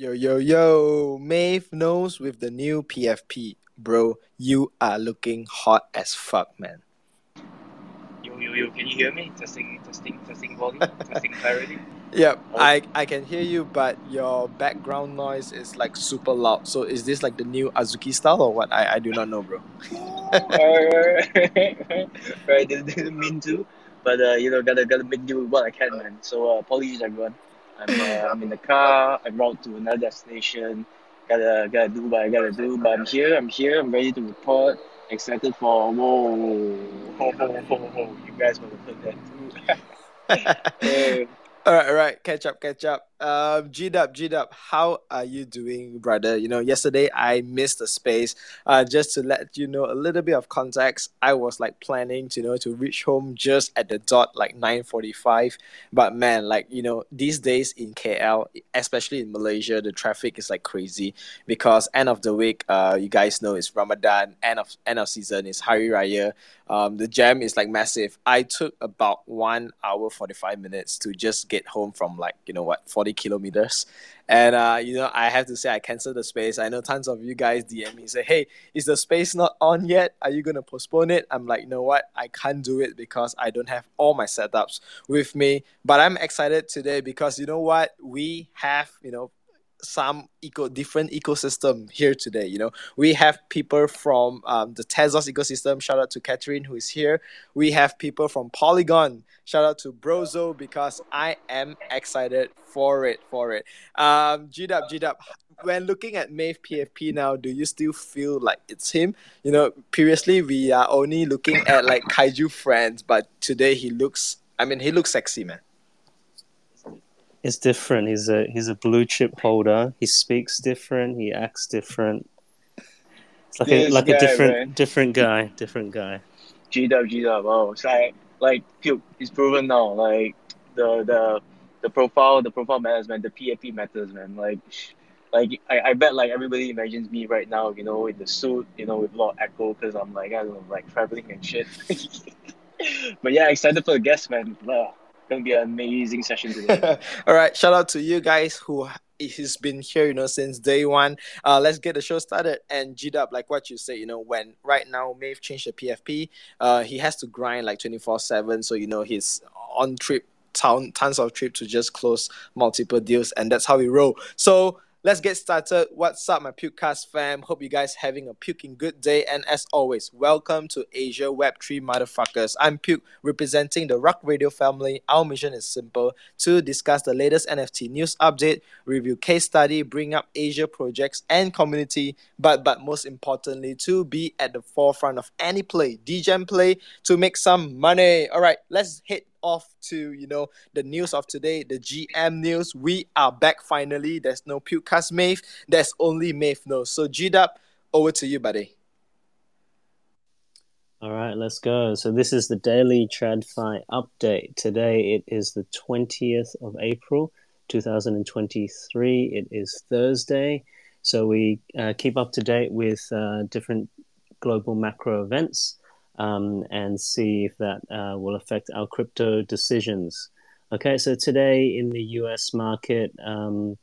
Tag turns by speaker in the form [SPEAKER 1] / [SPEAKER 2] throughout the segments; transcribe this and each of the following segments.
[SPEAKER 1] Yo, yo, yo, Maeve knows with the new PFP. Bro, you are looking hot as fuck, man.
[SPEAKER 2] Yo, yo, yo, can you hear me? Testing, testing, testing volume, testing clarity.
[SPEAKER 1] Yep,
[SPEAKER 2] Oh.
[SPEAKER 1] I, I can hear you, but your background noise is like super loud. So is this like the new Azuki style or what? I, I do not know, bro.
[SPEAKER 2] right, didn't, didn't mean to, but uh, you know, gotta gotta make do with what I can, man. So uh, apologies, everyone. I'm uh, I'm in the car. I'm route to another destination. Gotta gotta do what I gotta do. But I'm here. I'm here. I'm ready to report. Excited for whoa, whoa, whoa, whoa, whoa. You guys want to put that too? Hey,
[SPEAKER 1] All right, all right. Catch up, catch up. Um, G Dub, G Dub, how are you doing, brother? You know, yesterday I missed the space. Uh, just to let you know a little bit of context, I was like planning to you know to reach home just at the dot like nine forty five. But man, like you know, these days in KL, especially in Malaysia, the traffic is like crazy because end of the week, uh, you guys know it's Ramadan. End of end of season is Hari Raya. Um, the jam is like massive. I took about one hour forty five minutes to just get home from like you know what forty kilometers, and uh, you know I have to say I canceled the space. I know tons of you guys DM me say, hey, is the space not on yet? Are you gonna postpone it? I'm like, you know what? I can't do it because I don't have all my setups with me. But I'm excited today because you know what? We have you know some eco different ecosystem here today. You know, we have people from um, the Tezos ecosystem. Shout out to Catherine who is here. We have people from Polygon. Shout out to Brozo because I am excited for it. For it. Um, GDAP. When looking at Mave PFP now, do you still feel like it's him? You know, previously we are only looking at like kaiju friends, but today he looks. I mean, he looks sexy, man.
[SPEAKER 3] It's different. He's a he's a blue chip holder. He speaks different. He acts different. It's like a
[SPEAKER 2] This
[SPEAKER 3] like a different
[SPEAKER 2] man.
[SPEAKER 3] different guy. Different guy.
[SPEAKER 2] G Dub, G Dub. Oh, it's like like. It's proven now. Like the the the profile, the profile matters, man. The PFP matters, man. Like like I, I bet like everybody imagines me right now, you know, in the suit, you know, with a lot of echo because I'm like I don't know, like traveling and shit. but yeah, excited for the guest, man. Wow. Gonna be an amazing session today.
[SPEAKER 1] All right, shout out to you guys who he's been here, you know, since day one. Uh, let's get the show started and G up like what you say, you know, when right now Maeve changed the PFP, uh, he has to grind like twenty four seven, so you know he's on trip, ton, tons of trip to just close multiple deals, and that's how we roll. So. Let's get started. What's up, my Pukecast fam? Hope you guys having a puking good day. And as always, welcome to Asia Web3 motherfuckers. I'm Puke, representing the Rug Radio family. Our mission is simple to discuss the latest NFT news update, review case study, bring up Asia projects and community, but but most importantly, to be at the forefront of any play, degen play, to make some money. All right, let's head off to you know the news of today, the GM news. We are back finally. There's no Pukecast Mave. There's only Mave knows. So G Dub, over to you, buddy.
[SPEAKER 3] All right, let's go. So this is the daily TradFi update. Today it is the twentieth of April, two thousand and twenty-three. It is Thursday, so we uh, keep up to date with uh, different global macro events um, and see if that uh, will affect our crypto decisions. Okay, so today in the U.S. market. Um,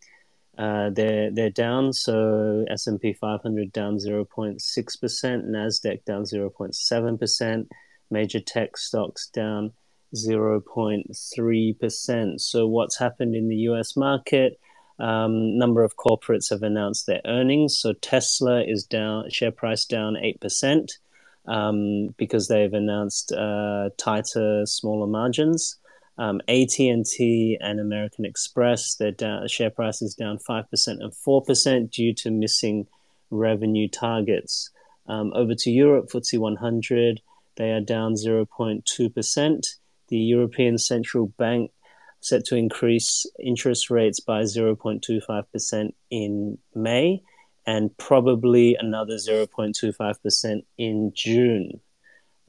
[SPEAKER 3] uh, they're they're down. So S and P 500 down 0.6 percent, Nasdaq down 0.7 percent, major tech stocks down 0.3 percent. So what's happened in the U.S. market? Um, number of corporates have announced their earnings. So Tesla is down, share price down eight percent um, because they've announced uh, tighter, smaller margins. Um, AT&T and American Express, their down, share price is down 5% and 4% due to missing revenue targets. Um, over to Europe, FTSE 100, they are down 0.2%. The European Central Bank set to increase interest rates by 0.25% in May and probably another 0.25% in June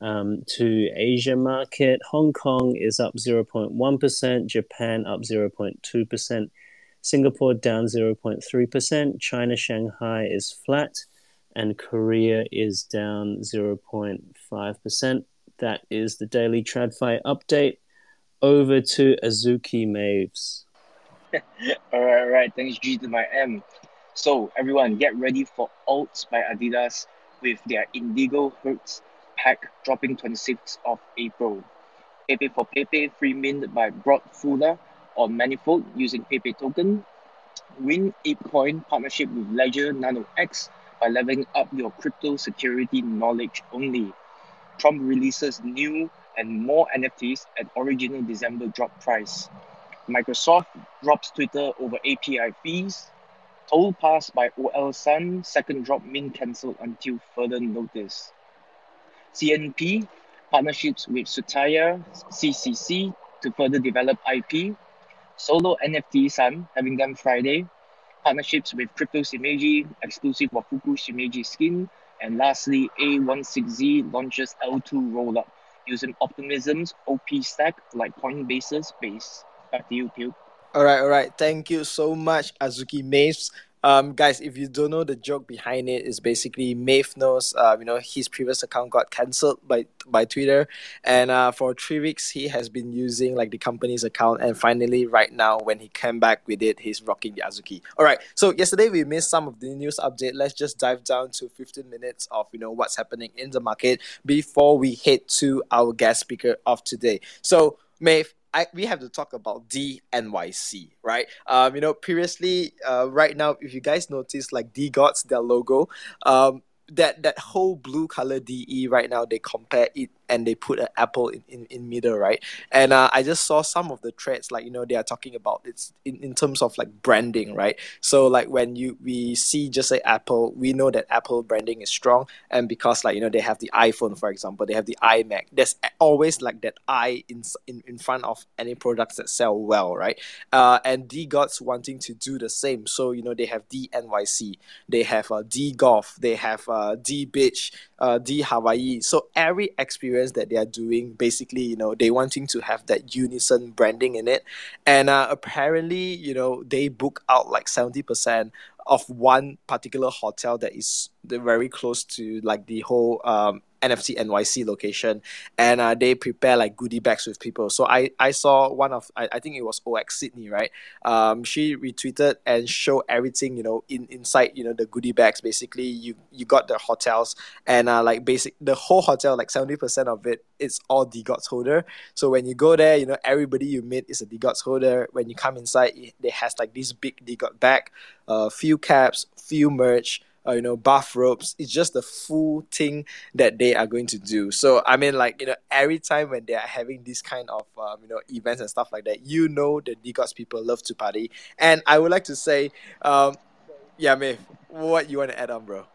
[SPEAKER 3] um, to Asia market. Hong Kong is up 0.1%, Japan up 0.2%, Singapore down 0.3%, China Shanghai is flat, and Korea is down 0.5%. That is the daily TradFi update. Over to Azuki Maves.
[SPEAKER 2] alright, alright. Thanks G to my M. So everyone, get ready for Alts by Adidas with their Indigo Herz pack dropping 26th of April. Pepe for Pepe free mint by Broad Fuller on Manifold using Pepe token. Win ApeCoin partnership with Ledger Nano X by leveling up your crypto security knowledge only. Trump releases new and more NFTs at original December drop price. Microsoft drops Twitter over API fees. Toll pass by OL Sun, second drop mint cancelled until further notice. CNP partnerships with Sutaya CCC to further develop IP. Solo NFT Sun having them Friday. Partnerships with Crypto Shimeji, exclusive of Fuku Shimeji skin. And lastly, A16Z launches L2 rollup using Optimism's OP stack like Coinbase's base. Back to you, Pew.
[SPEAKER 1] All right, all right. Thank you so much, Azuki Maves. Um, guys, if you don't know the joke behind it, is basically Maeve knows, uh, you know, his previous account got cancelled by by Twitter, and uh, for three weeks he has been using like the company's account, and finally, right now, when he came back with it, he's rocking the Azuki. All right, so yesterday we missed some of the news update. Let's just dive down to 15 minutes of you know what's happening in the market before we head to our guest speaker of today. So, Maeve, I, we have to talk about DNYC, right? Um, you know, previously, uh, right now, if you guys notice, like DeGods, their logo, um, that that whole blue color DE right now, they compare it and they put an apple in, in, in middle, right? And uh, I just saw some of the threads, like, you know, they are talking about it's in, in terms of like branding, right? So like when you we see just say Apple, we know that Apple branding is strong. And because like, you know, they have the iPhone, for example, they have the iMac, there's always like that I in, in, in front of any products that sell well, right? Uh, and DeGods wanting to do the same. So, you know, they have DNYC, they have uh, D Golf, they have uh, D Beach, uh, D Hawaii. So every experience that they are doing, basically, you know, they wanting to have that unison branding in it. And uh, apparently, you know, they book out like 70% of one particular hotel that is very close to like the whole um, NFT NYC location, and uh, they prepare like goodie bags with people. So I, I saw one of I, I think it was OX Sydney, right? Um, she retweeted and showed everything you know in inside you know the goodie bags. Basically, you you got the hotels and uh, like basic the whole hotel like seventy percent of it it's all DeGods holder. So when you go there, you know everybody you meet is a DeGods holder. When you come inside, it, it has like this big DeGod bag, a uh, few caps, few merch you know, bathrobes. It's just the full thing that they are going to do. So I mean, like you know, every time when they are having this kind of um, you know events and stuff like that, you know, the DeGods people love to party. And I would like to say, um, yeah, Maeve, what you want to add on, bro?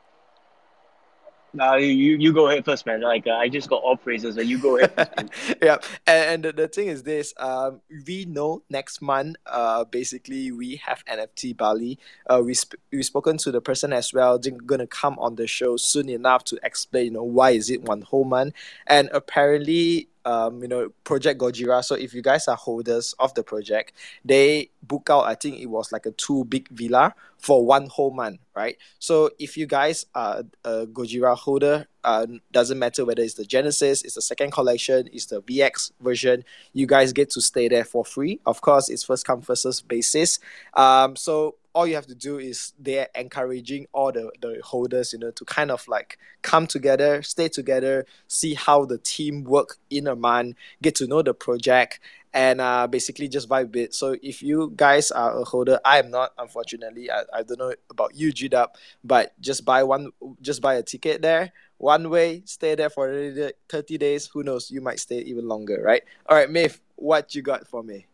[SPEAKER 2] Nah, you you go ahead first, man. Like uh, I just got all praises, but you go ahead.
[SPEAKER 1] yeah, and, and the, thing is this: um, we know next month, uh, basically we have NFT Bali. Uh, we sp- we spoken to the person as well. They're gonna come on the show soon enough to explain, you know, why is it one whole month, and apparently um, you know, Project Gojira. So if you guys are holders of the project, they book out, I think it was like a two big villa for one whole month, right? So if you guys are a Gojira holder, uh, doesn't matter whether it's the Genesis, it's the second collection, it's the VX version, you guys get to stay there for free. Of course, it's first come first basis. Um, so all you have to do is they're encouraging all the, the holders, you know, to kind of like come together, stay together, see how the team work in a month, get to know the project, and uh, basically just vibe it. So if you guys are a holder, I am not, unfortunately. I, I don't know about you, GDUP, but just buy one, just buy a ticket there, one way, stay there for 30 days. Who knows? You might stay even longer, right? All right, Maeve, what you got for me?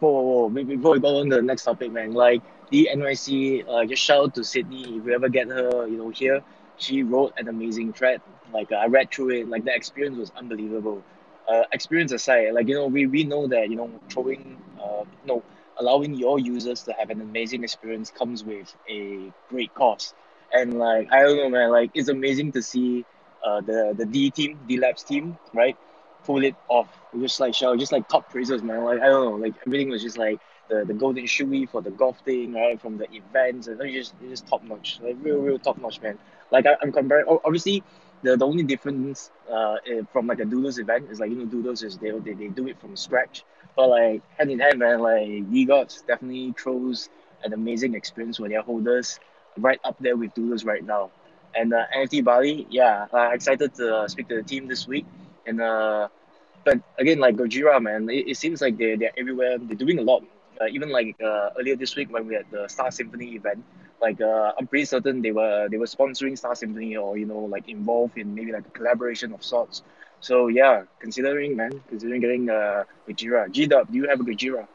[SPEAKER 2] Whoa, whoa. Before we go on to the next topic, man, like the NYC, uh, just shout out to Sydney. If you ever get her, you know, here, she wrote an amazing thread. Like I read through it, like the experience was unbelievable. Uh, experience aside, like you know, we, we know that you know throwing, uh, no, allowing your users to have an amazing experience comes with a great cost. And like I don't know, man, like it's amazing to see, uh, the the D team, D Labs team, right? Pull it off. Just like show, just like top praises, man. Like I don't know, like everything was just like the, the golden shoey for the golf thing, right? From the events, and it's just it's just top notch, like real real top notch, man. Like I, I'm comparing. Obviously, the, the only difference uh from like a Doodles event is like you know Doodles is they, they they do it from scratch, But like hand in hand, man, like DeGods definitely throws an amazing experience for their holders, right up there with Doodles right now. And uh, NFT Bali, yeah, uh, excited to uh, speak to the team this week. And uh, but again, like Gojira, man, it, it seems like they they're everywhere. They're doing a lot. Uh, even like uh, earlier this week when we had the Star Symphony event, like uh, I'm pretty certain they were they were sponsoring Star Symphony or you know like involved in maybe like a collaboration of sorts. So yeah, considering man, considering getting uh Gojira. G Dub, do you have a Gojira?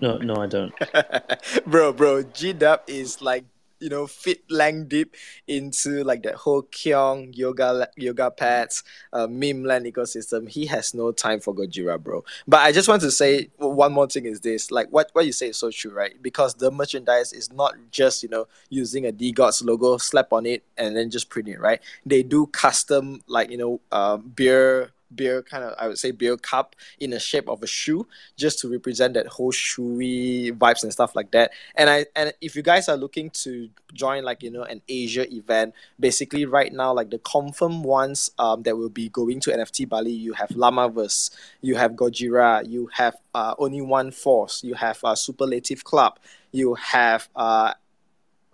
[SPEAKER 3] No, no, I don't.
[SPEAKER 1] bro, bro, G Dub is like you know fit lang deep into like that whole Kyong yoga yoga pads uh, meme land ecosystem. He has no time for Gojira, bro. But I just want to say one more thing is this: like what what you say is so true, right? Because the merchandise is not just you know using a DeGods logo, slap on it, and then just print it, right? They do custom like you know uh, beer beer kind of I would say beer cup in the shape of a shoe just to represent that whole shoey vibes and stuff like that. And I and if you guys are looking to join like you know an Asia event, basically right now like the confirmed ones um, that will be going to NFT Bali, you have Llamaverse, you have Gojira, you have uh, only one force, you have uh, Superlative Club, you have uh,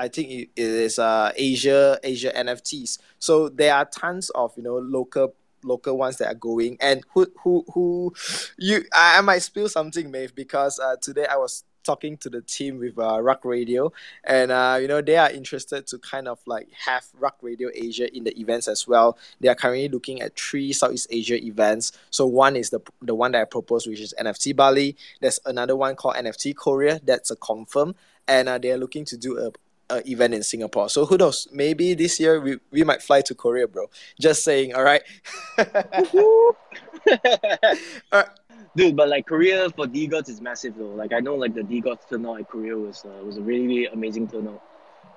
[SPEAKER 1] I think it is uh, Asia Asia NFTs. So there are tons of you know local local ones that are going and who who who you I, I might spill something Maeve because uh, today I was talking to the team with uh, Rug Radio and uh, you know they are interested to kind of like have Rug Radio Asia in the events as well. They are currently looking at three Southeast Asia events. So one is the the one that I proposed which is NFT Bali. There's another one called NFT Korea that's a confirm and uh, they are looking to do a uh, event in Singapore. So who knows? Maybe this year we, we might fly to Korea, bro. Just saying. All right. all
[SPEAKER 2] right. Dude, but like Korea for DeGods is massive though. Like I know like the DeGods turnout at Korea was uh, was a really, really amazing turnout.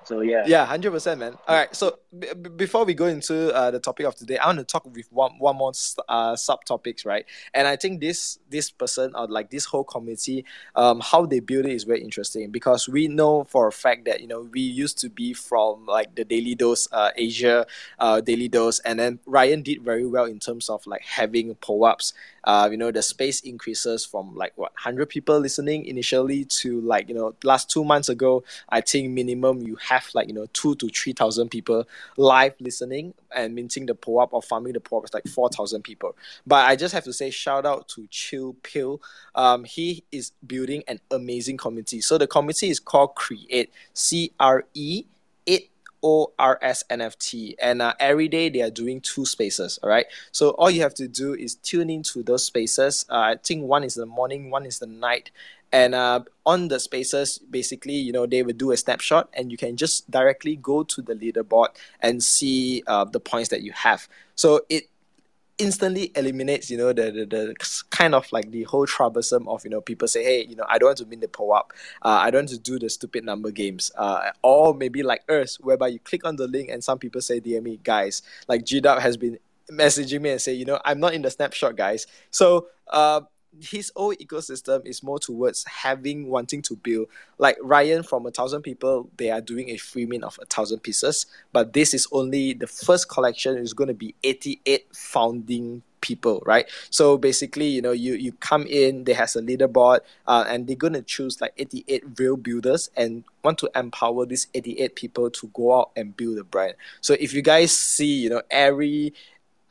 [SPEAKER 2] So yeah.
[SPEAKER 1] Yeah, hundred percent, man. All right. So b- before we go into uh, the topic of today, I want to talk with one one more uh, subtopics, right? And I think this this person or like this whole community, um, how they build it is very interesting because we know for a fact that you know we used to be from like the Daily Dose uh, Asia, uh, Daily Dose, and then Ryan did very well in terms of like having pull ups uh, you know the space increases from like what 100 people listening initially to like you know last two months ago i think minimum you have like you know two to 3000 people live listening and minting the up or farming the up is like 4000 people. But i just have to say shout out to chill pill. Um, he is building an amazing community. So the community is called create c-r-e ORS NFT. And uh, every day they are doing two spaces. All right. So all you have to do is tune into those spaces. Uh, I think one is the morning, one is the night. And uh, on the spaces, basically, you know, they will do a snapshot and you can just directly go to the leaderboard and see uh, the points that you have. So it instantly eliminates you know the, the, the kind of like the whole troublesome of you know people say hey you know i don't want to win the pull up uh, i don't want to do the stupid number games. Uh, or maybe like earth whereby you click on the link and some people say dm me guys. Like gdub has been messaging me and say you know i'm not in the snapshot guys. So uh, his whole ecosystem is more towards having wanting to build. Like ryan from a thousand people they are doing a free mint of a thousand pieces but this is only the first collection is going to be 88 founding people right? So basically you know you you come in there has a leaderboard uh, and they're going to choose like 88 real builders and want to empower these 88 people to go out and build a brand. So if you guys see you know every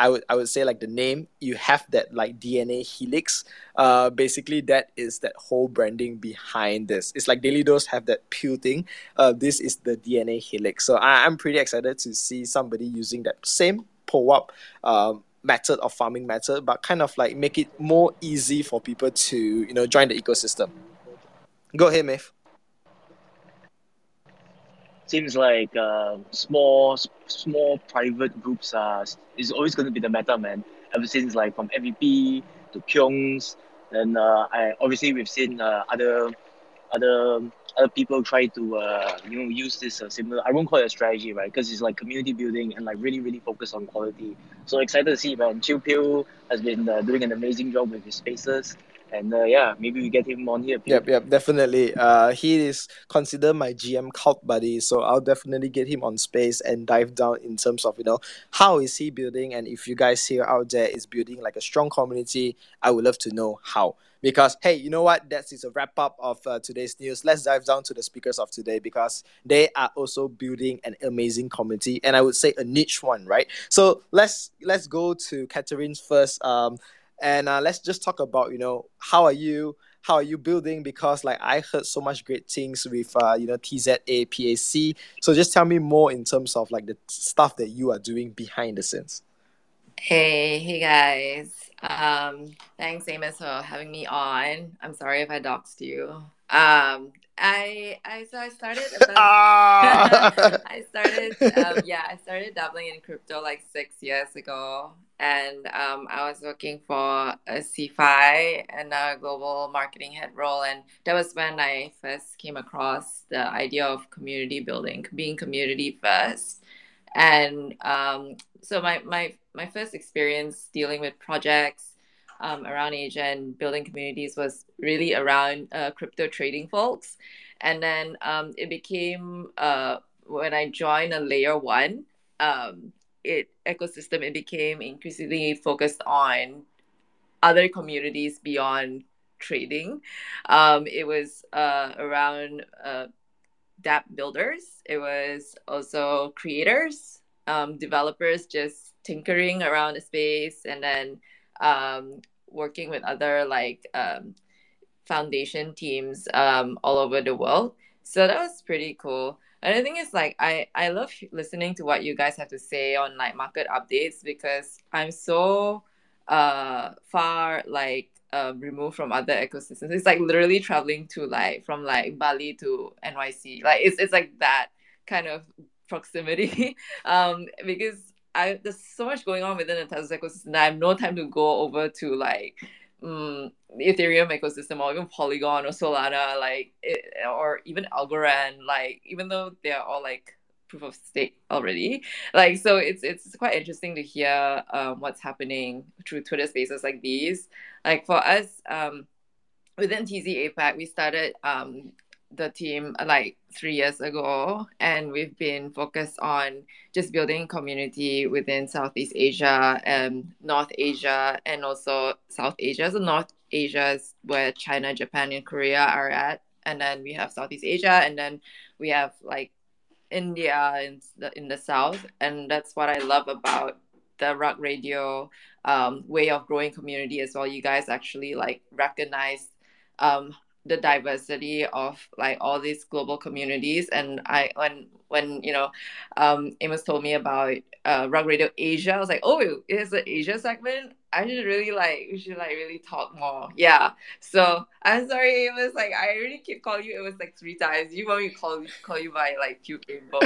[SPEAKER 1] I would I would say like the name you have that like DNA helix. Uh, basically that is that whole branding behind this. It's like Daily Dose have that pure thing. Uh, this is the DNA helix. So I, I'm pretty excited to see somebody using that same pull up um, method of farming method, but kind of like make it more easy for people to you know join the ecosystem. Go ahead, Maeve
[SPEAKER 2] seems like uh, small small private groups are is always going to be the meta man. Ever since like from MVP to Kyong's and uh, I obviously we've seen uh, other other other people try to uh, you know use this uh, similar I won't call it a strategy right? Because it's like community building and like really really focus on quality. So excited to see man. Chill Pill has been uh, doing an amazing job with his spaces and uh, yeah, maybe we get him on here.
[SPEAKER 1] Yep, yep, definitely. Uh, he is considered my GM cult buddy, so I'll definitely get him on space and dive down in terms of you know how is he building, and if you guys here out there is building like a strong community, I would love to know how. Because hey, you know what? That is a wrap up of uh, today's news. Let's dive down to the speakers of today because they are also building an amazing community, and I would say a niche one, right? So let's let's go to Catherine's first. Um, and uh, let's just talk about you know how are you how are you building? Because like i heard so much great things with uh, you know TZ APAC so just tell me more in terms of like the stuff that you are doing behind the scenes.
[SPEAKER 4] Hey hey guys. Um thanks amos for having me on. I'm sorry if i doxed you. Um I I so I started about, I started um, yeah I started dabbling in crypto like six years ago and um, I was working for a CeFi and a global marketing head role and that was when I first came across the idea of community building being community first and um, so my my my first experience dealing with projects um, around Asia and building communities was really around uh, crypto trading folks. And then um, it became uh, when I joined a layer one um, it ecosystem, it became increasingly focused on other communities beyond trading. Um, it was uh, around uh, dApp builders. It was also creators, um, developers just tinkering around the space, and then um, working with other like um, foundation teams um, all over the world. So that was pretty cool. And the thing is, like, I I love listening to what you guys have to say on like market updates because I'm so uh far like uh, removed from other ecosystems. It's like literally traveling to like from like Bali to NYC. Like it's it's like that kind of proximity. um, because I there's so much going on within the Tezos ecosystem. I have no time to go over to like um, Ethereum ecosystem or even Polygon or Solana, like it, or even Algorand. Like even though they are all like proof of stake already, like so it's it's quite interesting to hear um, what's happening through Twitter Spaces like these. Like for us, um, within tzA APAC, we started um, the team uh, like three years ago, and we've been focused on just building community within Southeast Asia and North Asia, and also South Asia. So North Asia is where China, Japan, and Korea are at, and then we have Southeast Asia, and then we have like India in the in the south, and that's what I love about the Rug Radio um, way of growing community as well. You guys actually like recognize um, the diversity of like all these global communities. And i when when you know um amos told me about uh rug radio asia i was like oh it's an asia segment I should really like we should like really talk more. Yeah. So I'm sorry, it was like I already keep calling you. It was like three times. You want me to call call you by like cute info?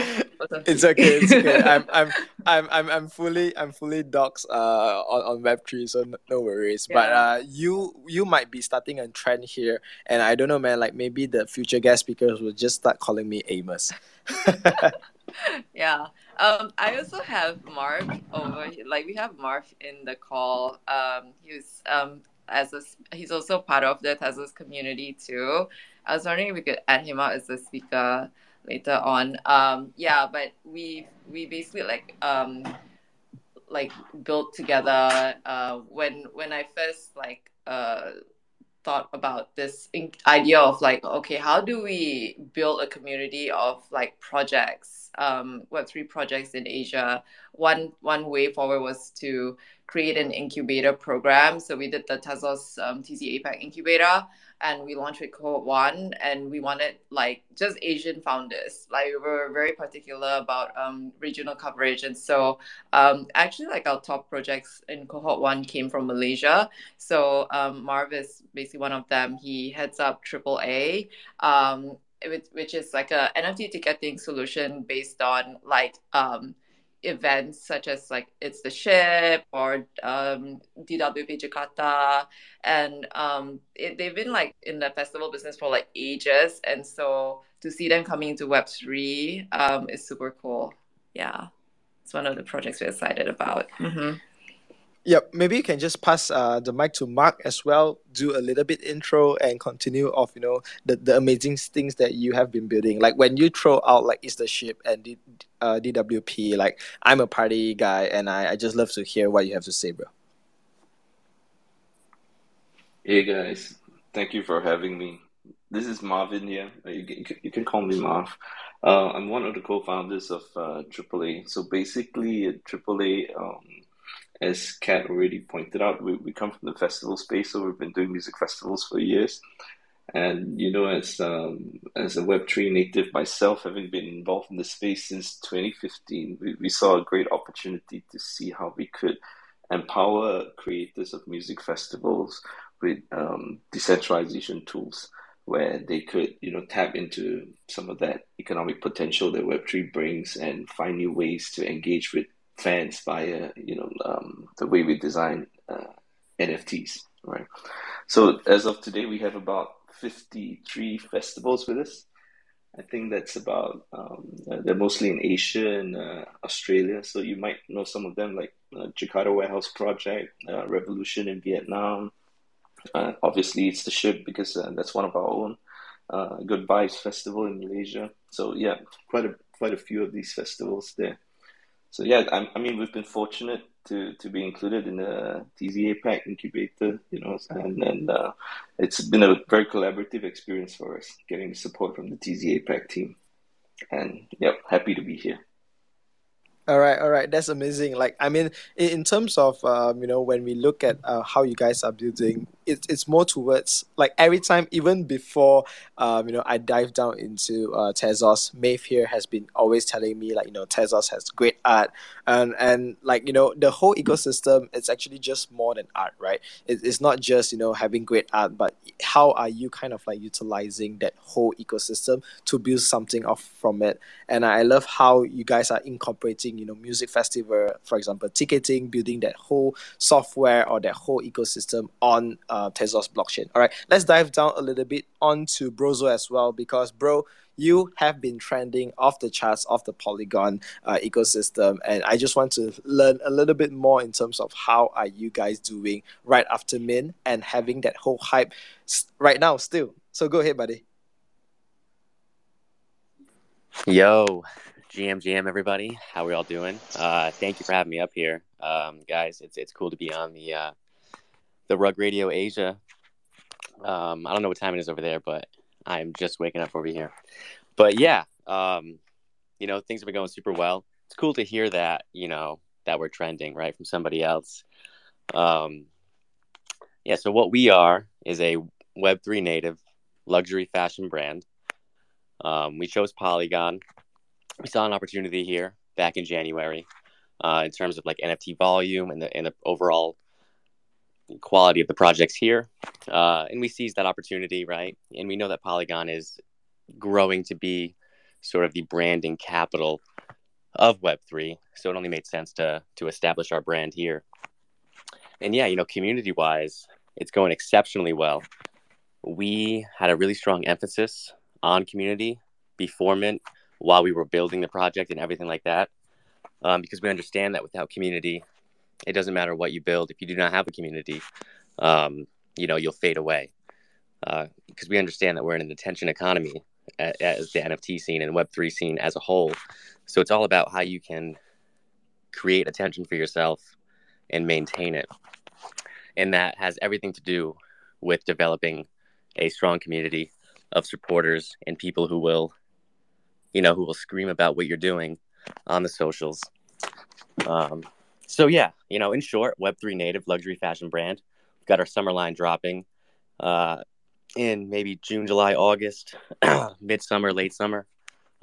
[SPEAKER 1] It's okay. It's okay. I'm I'm I'm I'm I'm fully I'm fully docs uh on on Web three, so no worries. Yeah. But uh, you you might be starting a trend here, and I don't know, man. Like maybe the future guest speakers will just start calling me Amos.
[SPEAKER 4] yeah. Um, I also have Marv over. Here. Like we have Marv in the call. Um, he's um as a, he's also part of the Tezos community too. I was wondering if we could add him out as a speaker later on. Um, yeah, but we we basically like um like built together. Uh, when when I first like uh thought about this idea of like okay how do we build a community of like projects um, web3 projects in asia? One one way forward was to create an incubator program. So we did the tezos um, APAC incubator and we launched with cohort one and we wanted like just asian founders. Like we were very particular about um, regional coverage. And so um, actually like our top projects in cohort one came from malaysia. So um, marv is basically one of them. He heads up triple a um, which, which is like a nft ticketing solution based on like um, events such as like it's the ship or um, DWP Jakarta, and um, it, they've been like in the festival business for like ages, and so to see them coming into Web three um, is super cool. Yeah, it's one of the projects we're excited about. Mm-hmm.
[SPEAKER 1] Yep, maybe you can just pass uh, the mic to Mark as well. Do a little bit intro and continue of you know the, the amazing things that you have been building. Like when you throw out like is the ship and D, uh, DWP. Like I'm a party guy and I, I just love to hear what you have to say, bro.
[SPEAKER 5] Hey guys, thank you for having me. This is Marvin here. You can, you can call me Marv. Uh, I'm one of the co-founders of uh, AAA. So basically, AAA um, as Kat already pointed out, we, we come from the festival space, so we've been doing music festivals for years. And you know, as um, as a Web three native myself, having been involved in the space since 2015, we, we saw a great opportunity to see how we could empower creators of music festivals with um, decentralization tools, where they could you know tap into some of that economic potential that Web three brings and find new ways to engage with fans via you know um, the way we design uh, NFTs, right? So as of today, we have about 53 festivals with us. I think that's about um, uh, they're mostly in Asia and uh, Australia. So you might know some of them like uh, Jakarta Warehouse Project, uh, Revolution in Vietnam. Uh, obviously, it's the ship because that's one of our own. Good Vibes Festival in Malaysia. So yeah, quite a quite a few of these festivals there so yeah, I, I mean, we've been fortunate to to be included in the TZ APAC incubator, you know, and and uh, it's been a very collaborative experience for us, getting support from the TZ APAC team, and yep, happy to be here.
[SPEAKER 1] All right, all right, that's amazing. Like, I mean, in, in terms of um, you know, when we look at uh, how you guys are building, it's it's more towards like every time, even before um, you know, I dive down into uh, Tezos. Maeve here has been always telling me like you know, Tezos has great art, and and like you know, the whole ecosystem. It's actually just more than art, right? It, it's not just you know having great art, but how are you kind of like utilizing that whole ecosystem to build something off from it? And I love how you guys are incorporating you know music festival, for example, ticketing, building that whole software or that whole ecosystem on. Uh, uh, Tezos blockchain. All right, let's dive down a little bit onto Brozo as well because, bro, you have been trending off the charts of the Polygon uh, ecosystem, and I just want to learn a little bit more in terms of how are you guys doing right after Mint and having that whole hype right now still. So go ahead, buddy.
[SPEAKER 6] Yo, GM, GM, everybody. How we all doing? Uh, thank you for having me up here, um, guys. It's it's cool to be on the uh, the Rug Radio Asia. Um, I don't know what time it is over there, but I'm just waking up over here. But yeah, um, you know, things have been going super well. It's cool to hear that, you know, that we're trending, right, from somebody else. Um, yeah, so what we are is a Web3 native luxury fashion brand. Um, we chose Polygon. We saw an opportunity here back in January uh, in terms of like NFT volume and the, and the overall quality of the projects here. Uh, and we seized that opportunity, right? And we know that Polygon is growing to be sort of the branding capital of Web3. So it only made sense to, to establish our brand here. And yeah, you know, community wise, it's going exceptionally well. We had a really strong emphasis on community before Mint while we were building the project and everything like that. Um, because we understand that without community, it doesn't matter what you build if you do not have a community um, you know you'll fade away. Because uh, we understand that we're in an attention economy as the nft scene and web3 scene as a whole. So it's all about how you can create attention for yourself and maintain it. And that has everything to do with developing a strong community of supporters and people who will you know who will scream about what you're doing on the socials. Um, so yeah, you know, in short, Web3 native luxury fashion brand. We've got our summer line dropping uh, in maybe June, July, August, midsummer, late summer.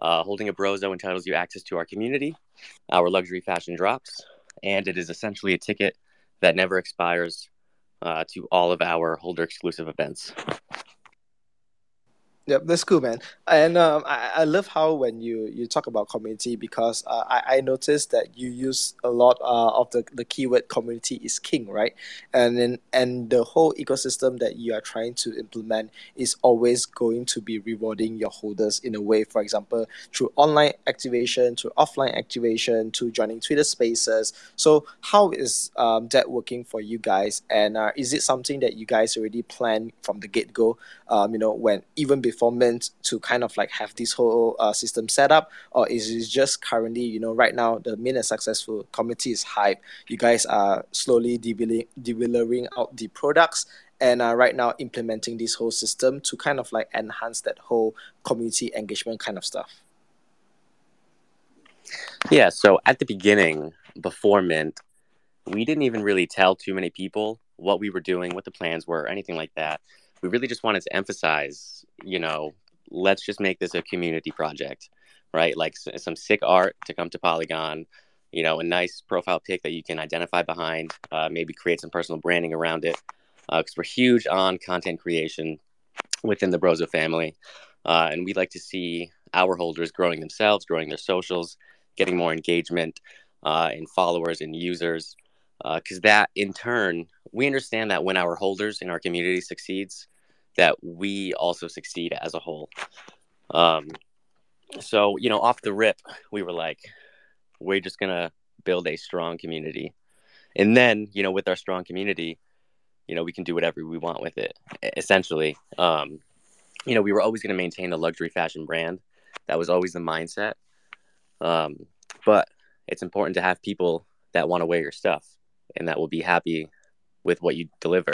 [SPEAKER 6] Uh, holding a brozo entitles you access to our community, our luxury fashion drops, and it is essentially a ticket that never expires uh, to all of our holder exclusive events.
[SPEAKER 1] Yep, that's cool, man. And um, I, I love how when you, you talk about community because uh, I, I noticed that you use a lot uh, of the, the keyword community is king, right? And then and the whole ecosystem that you are trying to implement is always going to be rewarding your holders in a way, for example, through online activation, through offline activation, to joining Twitter spaces. So how is um, that working for you guys? And uh, is it something that you guys already planned from the get go? Um, you know, when even before before meant to kind of like have this whole uh, system set up, or is it just currently, you know, right now the main and successful committee is hype. You guys are slowly developing out the products and are right now implementing this whole system to kind of like enhance that whole community engagement kind of stuff.
[SPEAKER 6] Yeah, so at the beginning, before Mint, we didn't even really tell too many people what we were doing, what the plans were, anything like that we really just wanted to emphasize, you know, let's just make this a community project, right? Like some sick art to come to Polygon, you know, a nice profile pic that you can identify behind, uh, maybe create some personal branding around it. Because uh, we're huge on content creation within the Brozo family. Uh, and we like to see our holders growing themselves, growing their socials, getting more engagement uh, and followers and users. Because uh, that in turn, we understand that when our holders in our community succeeds, that we also succeed as a whole. Um, so, you know, off the rip, we were like, we're just going to build a strong community. And then, you know, with our strong community, you know, we can do whatever we want with it, essentially. Um, you know, we were always going to maintain a luxury fashion brand. That was always the mindset. Um, but it's important to have people that want to wear your stuff and that will be happy with what you deliver.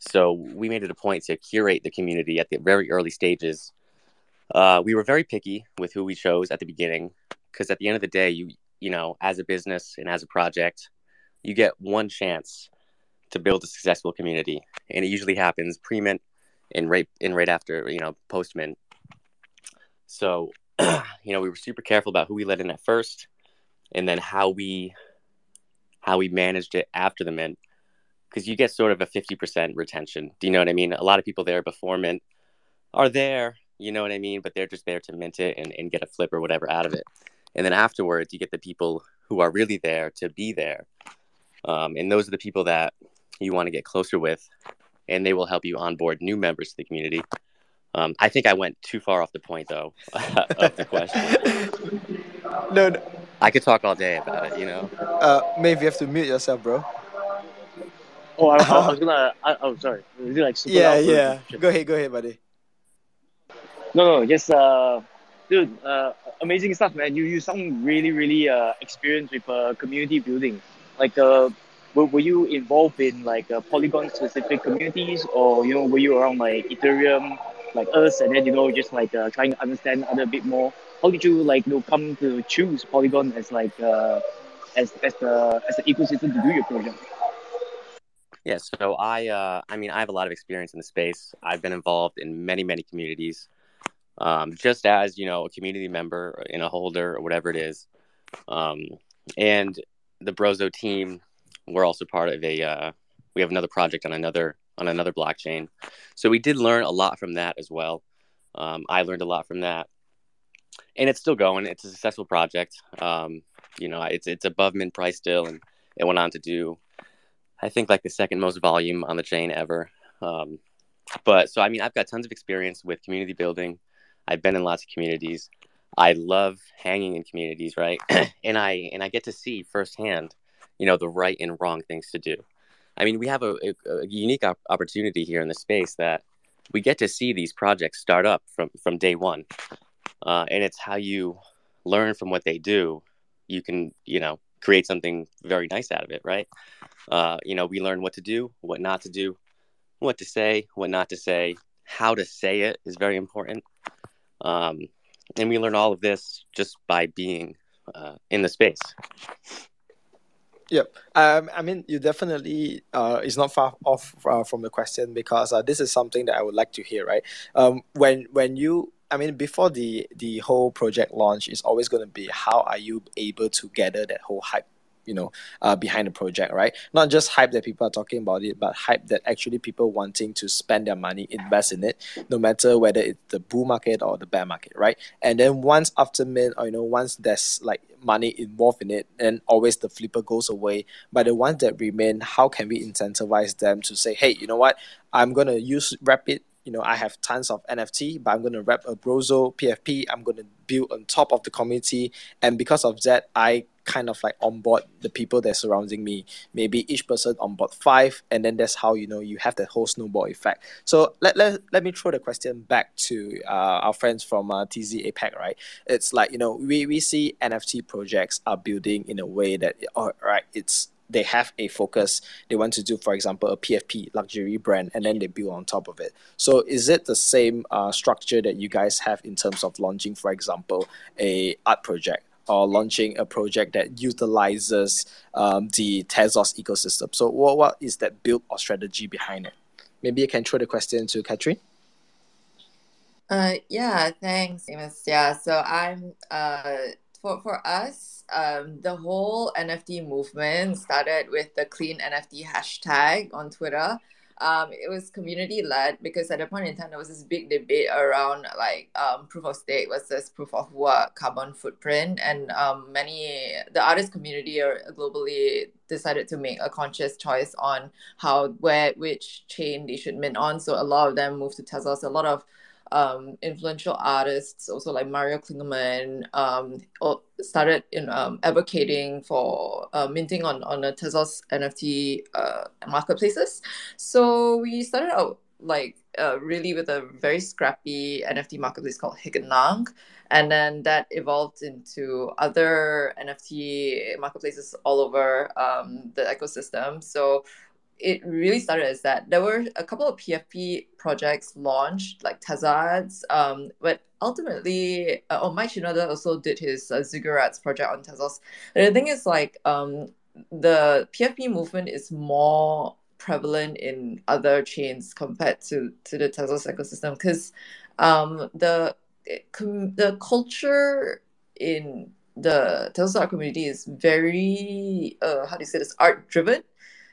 [SPEAKER 6] So we made it a point to curate the community at the very early stages. Uh, we were very picky with who we chose at the beginning because at the end of the day, you you know, as a business and as a project, you get one chance to build a successful community, and it usually happens pre-mint and right and right after you know post-mint. So, you know, we were super careful about who we let in at first, and then how we how we managed it after the mint because you get sort of a 50% retention. Do you know what I mean? A lot of people there before mint are there, you know what I mean? But they're just there to mint it and, and get a flip or whatever out of it. And then afterwards, you get the people who are really there to be there. Um, and those are the people that you want to get closer with, and they will help you onboard new members to the community. Um, I think I went too far off the point, though, of the question.
[SPEAKER 1] No, no,
[SPEAKER 6] I could talk all day about it, you know?
[SPEAKER 1] Uh, maybe you have to mute yourself, bro.
[SPEAKER 2] Oh, I, I was gonna. I, oh, sorry. Is it like super
[SPEAKER 1] yeah, yeah. Go ahead, go ahead, buddy.
[SPEAKER 2] No, no, just uh, dude, uh, amazing stuff, man. You you sound really, really uh, experienced with uh, community building. Like, uh, were, were you involved in like uh, Polygon specific communities, or you know, were you around like Ethereum, like us, and then you know, just like uh, trying to understand other bit more? How did you like you know come to choose Polygon as like uh, as as the as the ecosystem to do your project?
[SPEAKER 6] Yeah, so I, uh, I mean, I have a lot of experience in the space. I've been involved in many, many communities, um, just as you know, a community member in a holder or whatever it is. Um, and the Brozo team, we're also part of a. Uh, we have another project on another on another blockchain, so we did learn a lot from that as well. Um, I learned a lot from that, and it's still going. It's a successful project. Um, you know, it's it's above mint price still, and it went on to do I think like the second most volume on the chain ever. Um, but so I mean, I've got tons of experience with community building. I've been in lots of communities. I love hanging in communities, right? and I and I get to see firsthand, you know, the right and wrong things to do. I mean, we have a, a, a unique op- opportunity here in the space that we get to see these projects start up from from day one, uh, and it's how you learn from what they do. You can, you know, create something very nice out of it, right? Uh, you know, we learn what to do, what not to do, what to say, what not to say, how to say it is very important. Um, and we learn all of this just by being uh, in the space.
[SPEAKER 1] Yep. Um, I mean, you definitely uh, is not far off uh, from the question because uh, this is something that I would like to hear. Right. Um, when when you, I mean, before the the whole project launch is always going to be how are you able to gather that whole hype you know uh, behind the project right? Not just hype that people are talking about it but hype that actually people wanting to spend their money invest in it no matter whether it's the bull market or the bear market right? And then once after mint or you know once there's like money involved in it and always the flipper goes away. But the ones that remain how can we incentivize them to say hey you know what? I'm to use rapid you know, I have tons of NFT, but I'm going to wrap a Brozo PFP. I'm going to build on top of the community. And because of that, I kind of like onboard the people that surrounding me. Maybe each person onboard five, and then that's how you know you have that whole snowball effect. So let, let, let me throw the question back to uh, our friends from uh, TZ APAC, right? It's like, you know, we, we see NFT projects are building in a way that, all right, it's they have a focus. They want to do, for example, a PFP luxury brand, and then they build on top of it. So, is it the same uh, structure that you guys have in terms of launching, for example, a art project? Or launching a project that utilizes um, the Tezos ecosystem. So, what, what is that build or strategy behind it? Maybe you can throw the question to Catherine.
[SPEAKER 4] Uh, yeah, thanks, Amos. Yeah, so I'm uh, for for us, um, the whole NFT movement started with the clean NFT hashtag on Twitter. Um, it was community led because at that point in time there was this big debate around like um, proof of stake versus proof of work, carbon footprint, and um, many the artist community or globally decided to make a conscious choice on how where which chain they should mint on. So a lot of them moved to Tezos. A lot of um, influential artists, also like Mario Klingemann, um, started in um, advocating for uh, minting on on the Tezos NFT uh, marketplaces. So we started out like uh, really with a very scrappy NFT marketplace called Hic et Nunc. And then that evolved into other NFT marketplaces all over um, the ecosystem. So it really started as that. There were a couple of PFP projects launched, like Tezzardz, um, but ultimately, uh, oh, Mike Shinoda also did his uh, Ziggurats project on Tezos. And the thing is, like, um, the PFP movement is more prevalent in other chains compared to to the Tezos ecosystem because um, the the culture in the Tezos art community is very uh, how do you say this art driven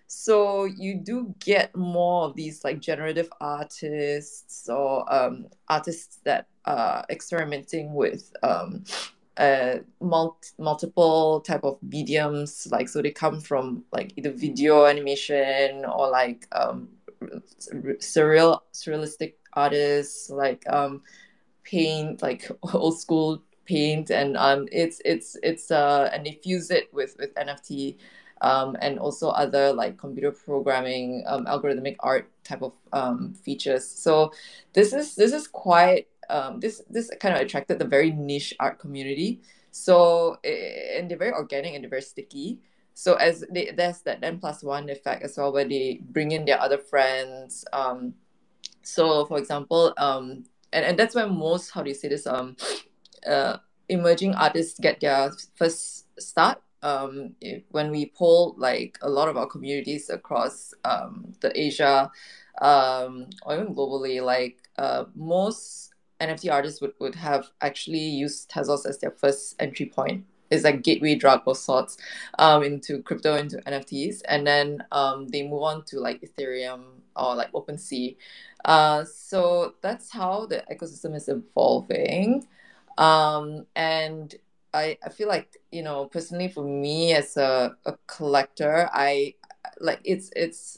[SPEAKER 4] so you do get more of these like generative artists or um, artists that are experimenting with um, uh, mul- multiple type of mediums. Like so, they come from like either video animation or like um, surreal surrealistic artists like um, paint like old school paint and um, it's it's it's uh, and they fuse it with with NFT um, and also other like computer programming, um, algorithmic art type of um, features. So this is this is quite um, this this kind of attracted the very niche art community. So and they're very organic and they're very sticky. So as they, there's that n plus one effect as well, where they bring in their other friends. Um, so for example, um, and, and that's where most how do you say this um, uh, emerging artists get their first start um, if, when we poll like a lot of our communities across um, the Asia um, or even globally, like uh, most NFT artists would, would have actually used Tezos as their first entry point. It's like gateway drug of sorts um, into crypto, into NFTs. And then um, they move on to like Ethereum or like OpenSea. Uh, so that's how the ecosystem is evolving. Um, and I, I feel like you know personally for me as a, a collector I like it's it's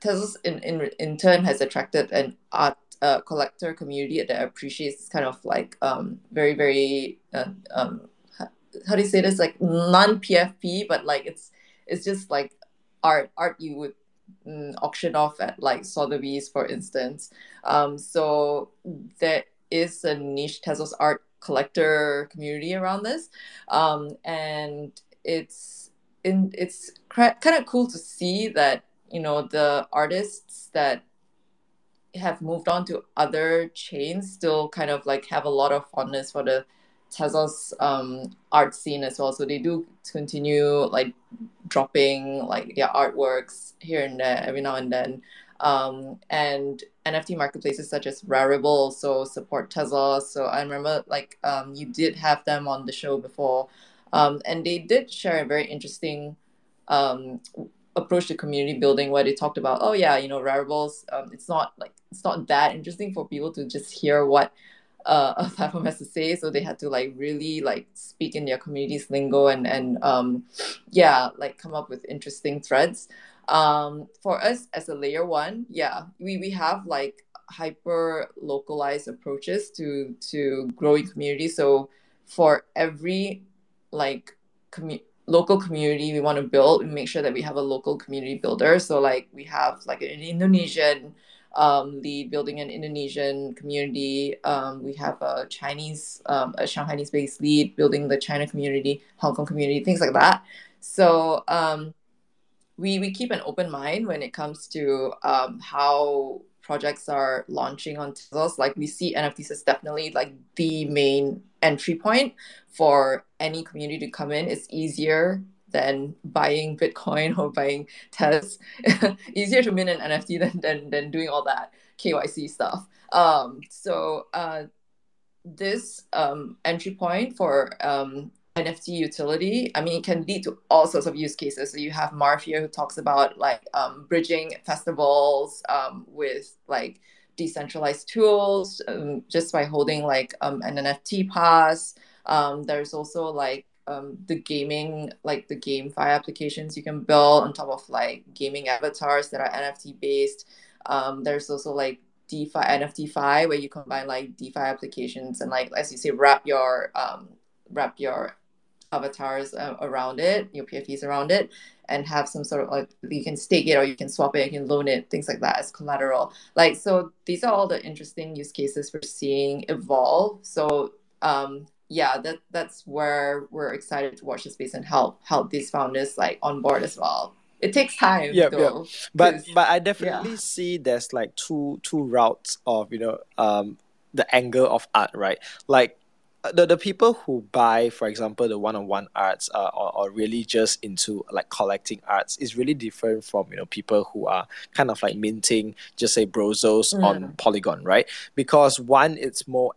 [SPEAKER 4] Tezos in, in in turn has attracted an art uh, collector community that appreciates kind of like um very very uh, um how do you say this? Like non PFP but like it's it's just like art art you would mm, auction off at like Sotheby's for instance. Um so there is a niche Tezos art collector community around this um, and it's in it's kind of cool to see that you know the artists that have moved on to other chains still kind of like have a lot of fondness for the Tezos um, art scene as well. So they do continue like dropping like their artworks here and there every now and then. Um, and NFT marketplaces such as Rarible also support Tezos. So I remember like um, you did have them on the show before. Um, and they did share a very interesting um, approach to community building where they talked about, oh yeah, you know, Raribles, um, it's not like it's not that interesting for people to just hear what uh, a platform has to say. So they had to like really like speak in their community's lingo and and um, yeah, like come up with interesting threads. Um, for us as a layer one, yeah, we we have like hyper localized approaches to to growing community. So for every like commu- local community we want to build, we make sure that we have a local community builder. So like we have like an Indonesian um, lead building an Indonesian community. Um, we have a Chinese, um, a Shanghainese based lead building the China community, Hong Kong community, things like that. So um, we we keep an open mind when it comes to um, how projects are launching on Tezos. Like we see NFTs as definitely like the main entry point for any community to come in. It's easier than buying Bitcoin or buying Tez. easier to mint an NFT than, than than doing all that KYC stuff. Um, so uh, this um, entry point for um, NFT utility, I mean, it can lead to all sorts of use cases. So you have here who talks about like um, bridging festivals um, with like decentralized tools um, just by holding like um, an NFT pass. Um, there's also like um, the gaming, like the GameFi applications you can build on top of like gaming avatars that are NFT based. there's also like DeFi, NFT NFTFi, where you combine like DeFi applications and like, as you say, wrap your wrap your avatars uh, around it, your PFPs around it, and have some sort of like you can stake it or you can swap it, you can loan it, things like that as collateral. Like so, these are all the interesting use cases we're seeing evolve. So um, yeah, that that's where we're excited to watch the space and help help these founders like on board as well. It takes time.
[SPEAKER 1] Yeah,
[SPEAKER 4] though,
[SPEAKER 1] yeah. But but I definitely yeah. see there's like two two routes of you know um the angle of art, right? Like the, the people who buy, for example, the one-on-one arts uh, or, or really just into like collecting arts is really different from you know people who are kind of like minting just say brozos mm. on Polygon, right? Because one, it's more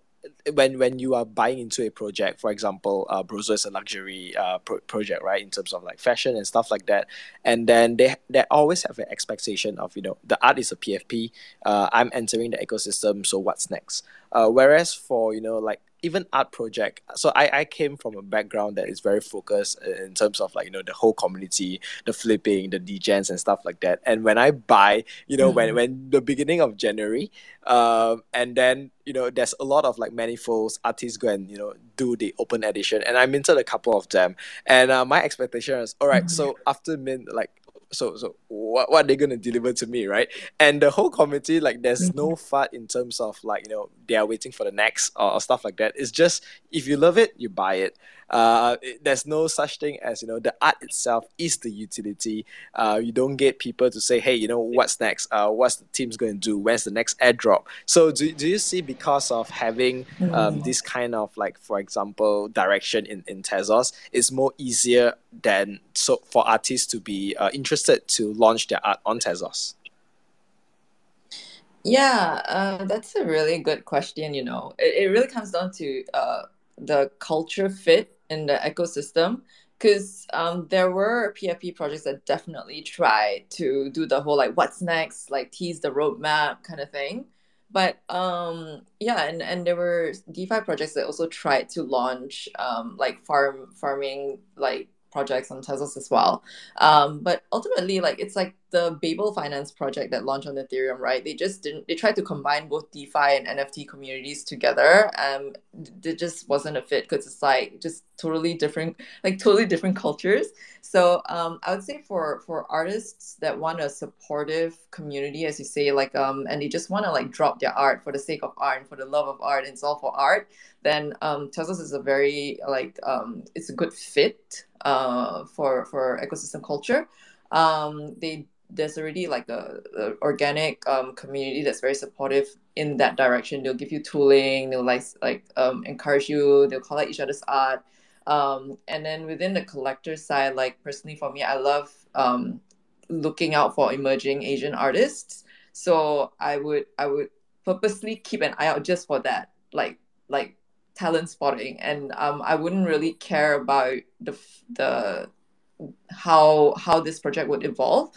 [SPEAKER 1] when when you are buying into a project, for example, uh, Brozo is a luxury uh, pro- project, right, in terms of like fashion and stuff like that, and then they they always have an expectation of you know the art is a PFP, uh, I'm entering the ecosystem, so what's next? Uh, whereas for you know like even art project so I, I came from a background that is very focused in terms of like you know the whole community the flipping the degens and stuff like that and when i buy you know mm-hmm. when when the beginning of january um and then you know there's a lot of like manifolds artists go and you know do the open edition and i minted a couple of them and uh, my expectation is all right, mm-hmm. so after mint like so so what what are they gonna deliver to me, right? And the whole committee, like there's mm-hmm. no FUD in terms of like, you know, they are waiting for the next or, or stuff like that. It's just if you love it, you buy it. Uh, there's no such thing as you know the art itself is the utility. Uh, you don't get people to say, hey, you know what's next? Uh, what's the team's going to do? When's the next airdrop? So do, do you see because of having um, mm. this kind of like, for example, direction in in Tezos, it's more easier than so for artists to be uh, interested to launch their art on Tezos.
[SPEAKER 4] Yeah, uh, that's a really good question. You know, it, it really comes down to uh, the culture fit in the ecosystem because um, there were PFP projects that definitely tried to do the whole like what's next, like tease the roadmap kind of thing. But um, yeah, and, and there were DeFi projects that also tried to launch um, like farm farming like projects on Tezos as well. Um, but ultimately, like it's like the Babel Finance project that launched on Ethereum, right? They just didn't. They tried to combine both DeFi and NFT communities together. Um, it just wasn't a fit because it's like just totally different, like totally different cultures. So um, I would say for for artists that want a supportive community, as you say, like um, and they just want to like drop their art for the sake of art and for the love of art, and it's all for art. Then um, Tezos is a very like um, it's a good fit uh, for for ecosystem culture. Um, they there's already like a, a organic um, community that's very supportive in that direction. They'll give you tooling. They'll like like um, encourage you. They'll collect each other's art. Um, and then within the collector side, like personally for me, I love um, looking out for emerging Asian artists. So I would I would purposely keep an eye out just for that. Like like talent spotting, and um, I wouldn't really care about the the how how this project would evolve.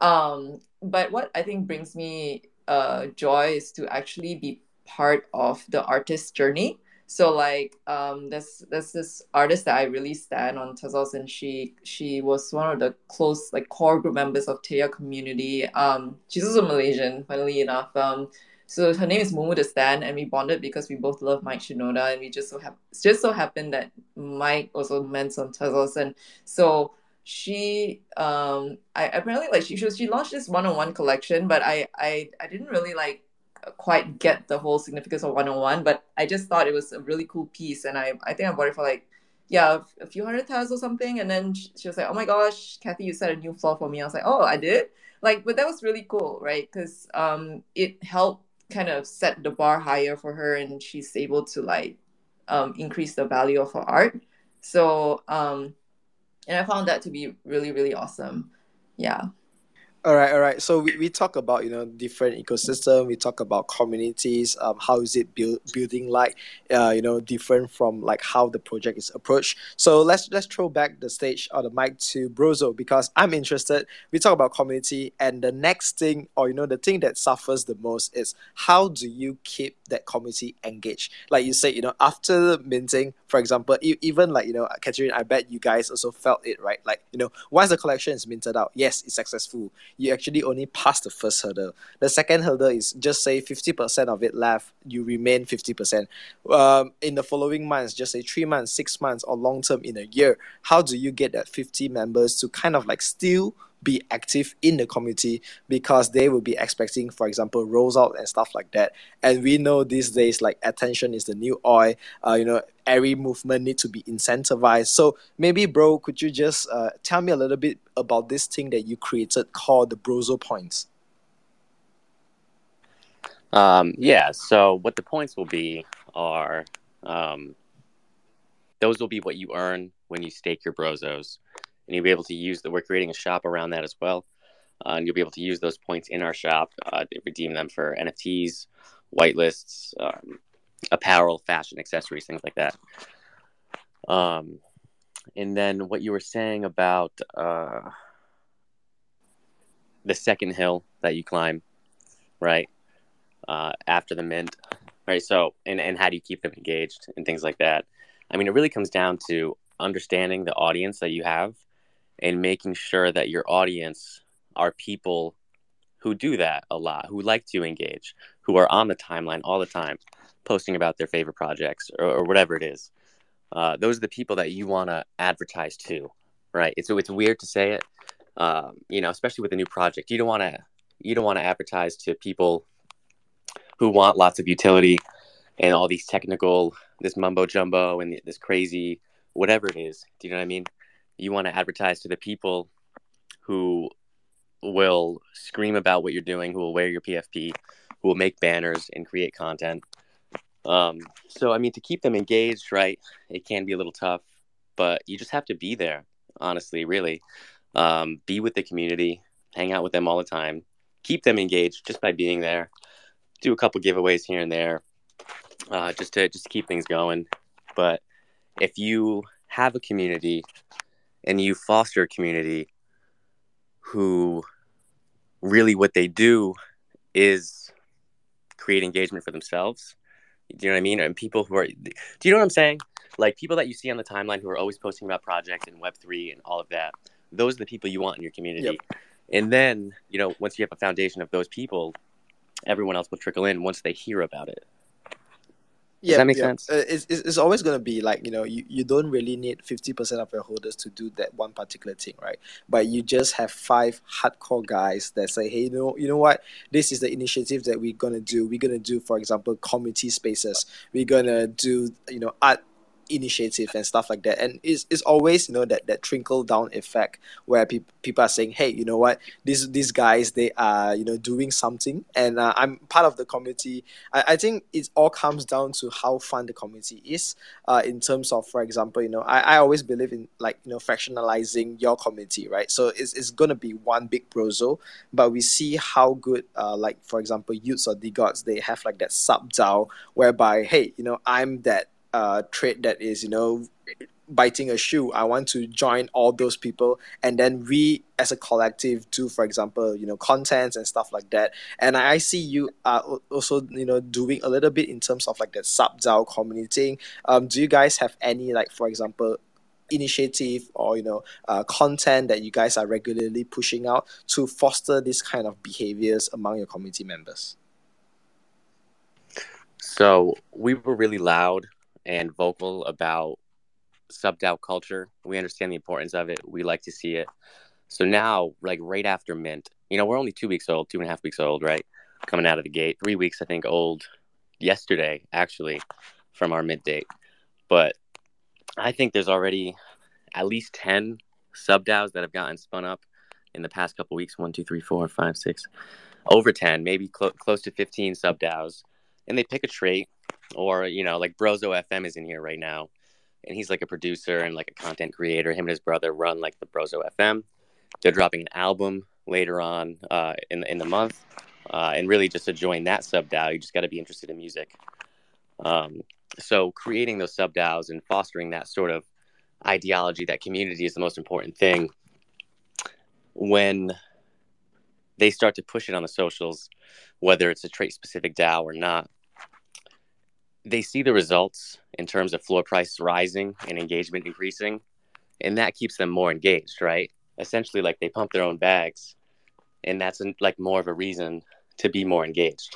[SPEAKER 4] Um, but what I think brings me uh, joy is to actually be part of the artist's journey. So like um, there's there's this artist that I really stand on Tezos and she she was one of the close like core group members of Teia community. Um, she's also Malaysian, funnily enough. Um, so her name is Mumu the Stan, and we bonded because we both love Mike Shinoda, and we just so have just so happened that Mike also meant on Tezos, and so she um I apparently like she she, she launched this one-on-one collection, but I I I didn't really like quite get the whole significance of one-on-one, but I just thought it was a really cool piece, and I I think I bought it for like yeah a few hundred thousand or something, and then she was like, oh my gosh, Kathy, you set a new floor for me. I was like, oh, I did. Like, but that was really cool, right? Because um, it helped kind of set the bar higher for her and she's able to like um, increase the value of her art. So um, and i found that to be really really awesome. Yeah
[SPEAKER 1] all right, all right. So we, we talk about you know different ecosystem. We talk about communities. Um, how is it build, building like? Uh, you know, different from like how the project is approached. So let's let's throw back the stage or the mic to Brozo because I'm interested. We talk about community, and the next thing or you know the thing that suffers the most is how do you keep that community engaged? Like you said, you know, after the minting, for example, e- even like you know, Catherine, I bet you guys also felt it, right? Like you know, once the collection is minted out, yes, it's successful you actually only pass the first hurdle. The second hurdle is just say 50% of it left, you remain 50%. Um, in the following months, just say three months, six months, or long term in a year, how do you get that 50 members to kind of like still be active in the community because they will be expecting, for example, rolls out and stuff like that. And we know these days, like attention is the new oil. Uh, you know, every movement need to be incentivized. So maybe, bro, could you just uh, tell me a little bit about this thing that you created called the Brozo Points?
[SPEAKER 6] Um, yeah. So what the points will be are um, those will be what you earn when you stake your Brozos and you'll be able to use that. We're creating a shop around that as well, uh, and you'll be able to use those points in our shop uh, to redeem them for NFTs, whitelists, um, apparel, fashion, accessories, things like that. Um, and then what you were saying about uh, the second hill that you climb, right? Uh, after the mint, right? So, and, and how do you keep them engaged and things like that? I mean, it really comes down to understanding the audience that you have and making sure that your audience are people who do that a lot, who like to engage, who are on the timeline all the time, posting about their favorite projects or, or whatever it is. Uh, those are the people that you want to advertise to, right? It's it's weird to say it, um, you know, especially with a new project. You don't want to you don't want to advertise to people who want lots of utility and all these technical, this mumbo jumbo and this crazy whatever it is. Do you know what I mean? You want to advertise to the people who will scream about what you're doing, who will wear your PFP, who will make banners and create content. Um, so, I mean, to keep them engaged, right, it can be a little tough, but you just have to be there, honestly, really. Um, be with the community, hang out with them all the time, keep them engaged just by being there. Do a couple giveaways here and there, uh, just to just keep things going. But if you have a community and you foster a community who really what they do is create engagement for themselves. Do you know what I mean? And people who are, do you know what I'm saying? Like people that you see on the timeline who are always posting about projects and Web3 and all of that, those are the people you want in your community. Yep. And then, you know, once you have a foundation of those people, everyone else will trickle in once they hear about it. Does yeah, that make yeah. sense?
[SPEAKER 1] Uh, it's, it's always going to be like, you know, you, you don't really need 50% of your holders to do that one particular thing, right? But you just have five hardcore guys that say, hey, you know, you know what? This is the initiative that we're going to do. We're going to do, for example, community spaces. We're going to do, you know, art initiative and stuff like that. And it's, it's always you know that that trickle down effect where pe- people are saying hey you know what? These these guys they are you know doing something. And uh, i'm part of the community. I, I think it all comes down to how fun the community is uh, in terms of for example you know I, I always believe in like you know fractionalizing your community right? So it's, it's to be one big brozo but we see how good uh, like for example y00ts or DeGods they have like that sub DAO whereby hey you know i'm that uh, trade that is you know biting a shoe i want to join all those people and then we as a collective do for example you know contents and stuff like that. And i, I see you are also you know doing a little bit in terms of like the sub DAO community um, do you guys have any like for example initiative or you know uh, content that you guys are regularly pushing out to foster this kind of behaviors among your community members?
[SPEAKER 6] So we were really loud and vocal about sub DAO culture. We understand the importance of it. We like to see it. So now, like right after Mint, you know, we're only two weeks old, two and a half weeks old, right? Coming out of the gate, three weeks, I think, old yesterday, actually, from our Mint date. But I think there's already at least 10 sub DAOs that have gotten spun up in the past couple weeks one, two, three, four, five, six, over 10, maybe cl- close to 15 sub DAOs. And they pick a trait, or, you know, like Brozo FM is in here right now and he's like a producer and like a content creator. Him and his brother run like the Brozo FM. They're dropping an album later on uh, in in the month, uh, and really just to join that sub DAO, you just got to be interested in music. Um, so creating those sub DAOs and fostering that sort of ideology, that community is the most important thing. When they start to push it on the socials, whether it's a trait specific DAO or not, they see the results in terms of floor price rising and engagement increasing, and that keeps them more engaged, right? Essentially, like they pump their own bags, and that's like more of a reason to be more engaged.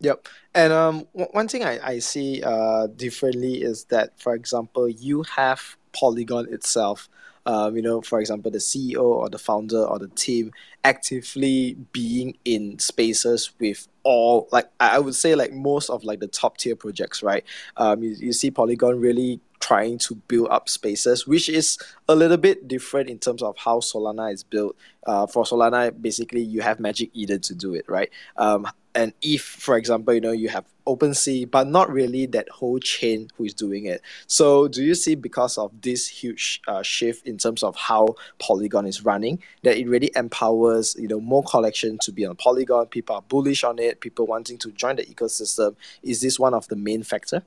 [SPEAKER 1] Yep. And um, one thing I, I see uh, differently is that, for example, you have Polygon itself um, you know, for example, the CEO or the founder or the team actively being in spaces with all like I would say like most of like the top tier projects, right? Um, you, you see Polygon really trying to build up spaces, which is a little bit different in terms of how Solana is built. Uh, for Solana, basically you have Magic Eden to do it, right? Um, and if, for example, you know you have OpenSea, but not really that whole chain who is doing it. So, do you see because of this huge uh, shift in terms of how Polygon is running, that it really empowers you know more collection to be on Polygon? People are bullish on it. People wanting to join the ecosystem. Is this one of the main factor?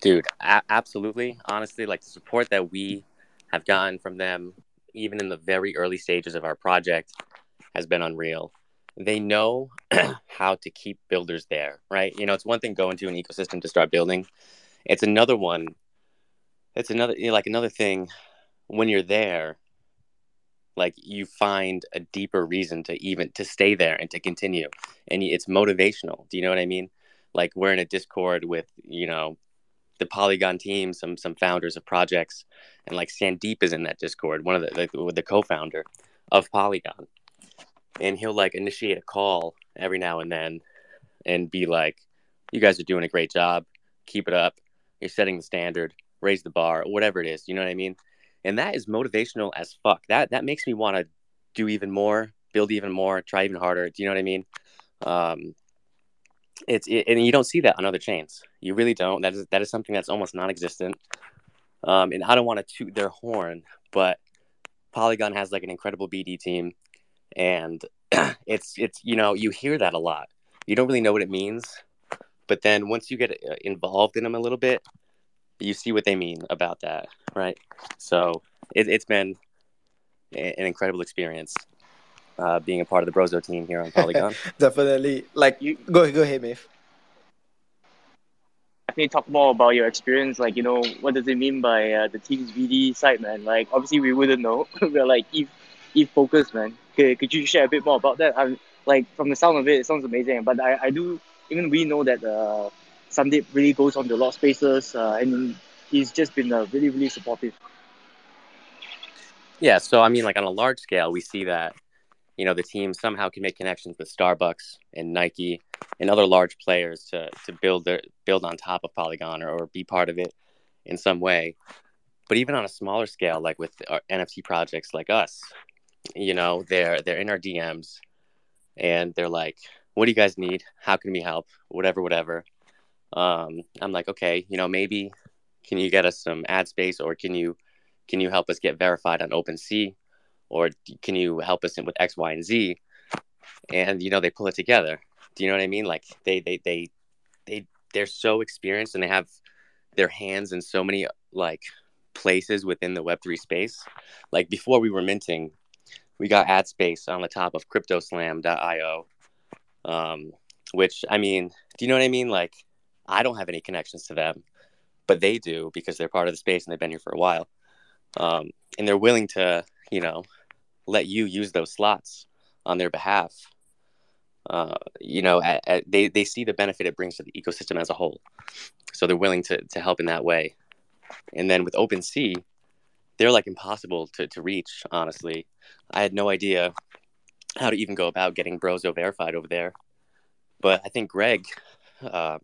[SPEAKER 6] Dude, a- absolutely. Honestly, like the support that we have gotten from them, even in the very early stages of our project, has been unreal. They know how to keep builders there, right? You know, it's one thing going to an ecosystem to start building. It's another one. It's another you know, like another thing when you're there. Like you find a deeper reason to even to stay there and to continue, and it's motivational. Do you know what I mean? Like we're in a Discord with you know the Polygon team, some some founders of projects, and like Sandeep is in that Discord, one of the the, the co-founder of Polygon, and he'll like initiate a call every now and then, and be like, "You guys are doing a great job. Keep it up. You're setting the standard. Raise the bar. Whatever it is. You know what I mean?" And that is motivational as fuck. That that makes me want to do even more, build even more, try even harder. Do you know what I mean? Um, it's it, and you don't see that on other chains. You really don't. That is that is something that's almost non-existent. Um, and I don't want to toot their horn, but Polygon has like an incredible BD team, and it's it's you know you hear that a lot. You don't really know what it means, but then once you get uh, involved in them a little bit, you see what they mean about that, right? So it, it's been an incredible experience uh, being a part of the Brozo team here on Polygon.
[SPEAKER 1] Definitely. Like you go go ahead, Maeve.
[SPEAKER 2] I think talk more about your experience. Like you know, what does it mean by uh, the team's BD side, man? Like obviously we wouldn't know. We're like if if focused, man. Okay, could you share a bit more about that? I'm like from the sound of it, it sounds amazing. But I, I do even we know that uh, Sandeep really goes on to a lot of spaces, uh, and he's just been uh, really really supportive.
[SPEAKER 6] Yeah, so I mean, like on a large scale, we see that you know the team somehow can make connections with Starbucks and Nike and other large players to to build their build on top of Polygon or, or be part of it in some way. But even on a smaller scale, like with our NFT projects like us, you know, they're they're in our DMs and they're like, "What do you guys need? How can we help? Whatever, whatever." Um, I'm like, okay, you know, maybe can you get us some ad space or can you can you help us get verified on OpenSea? or can you help us in with X, Y, and Z? And you know, they pull it together. Do you know what I mean? Like they they they they they're so experienced and they have their hands in so many like places within the Web3 space. Like before we were minting, we got ad space on the top of cryptoslam.io. Um, which I mean, do you know what I mean? Like, I don't have any connections to them, but they do because they're part of the space and they've been here for a while. Um, and they're willing to, you know, let you use those slots on their behalf. Uh, you know, at, at, they, they see the benefit it brings to the ecosystem as a whole. So they're willing to, to help in that way. And then with OpenSea, they're like impossible to, to reach, honestly. I had no idea how to even go about getting Brozo verified over there. But I think Greg, uh,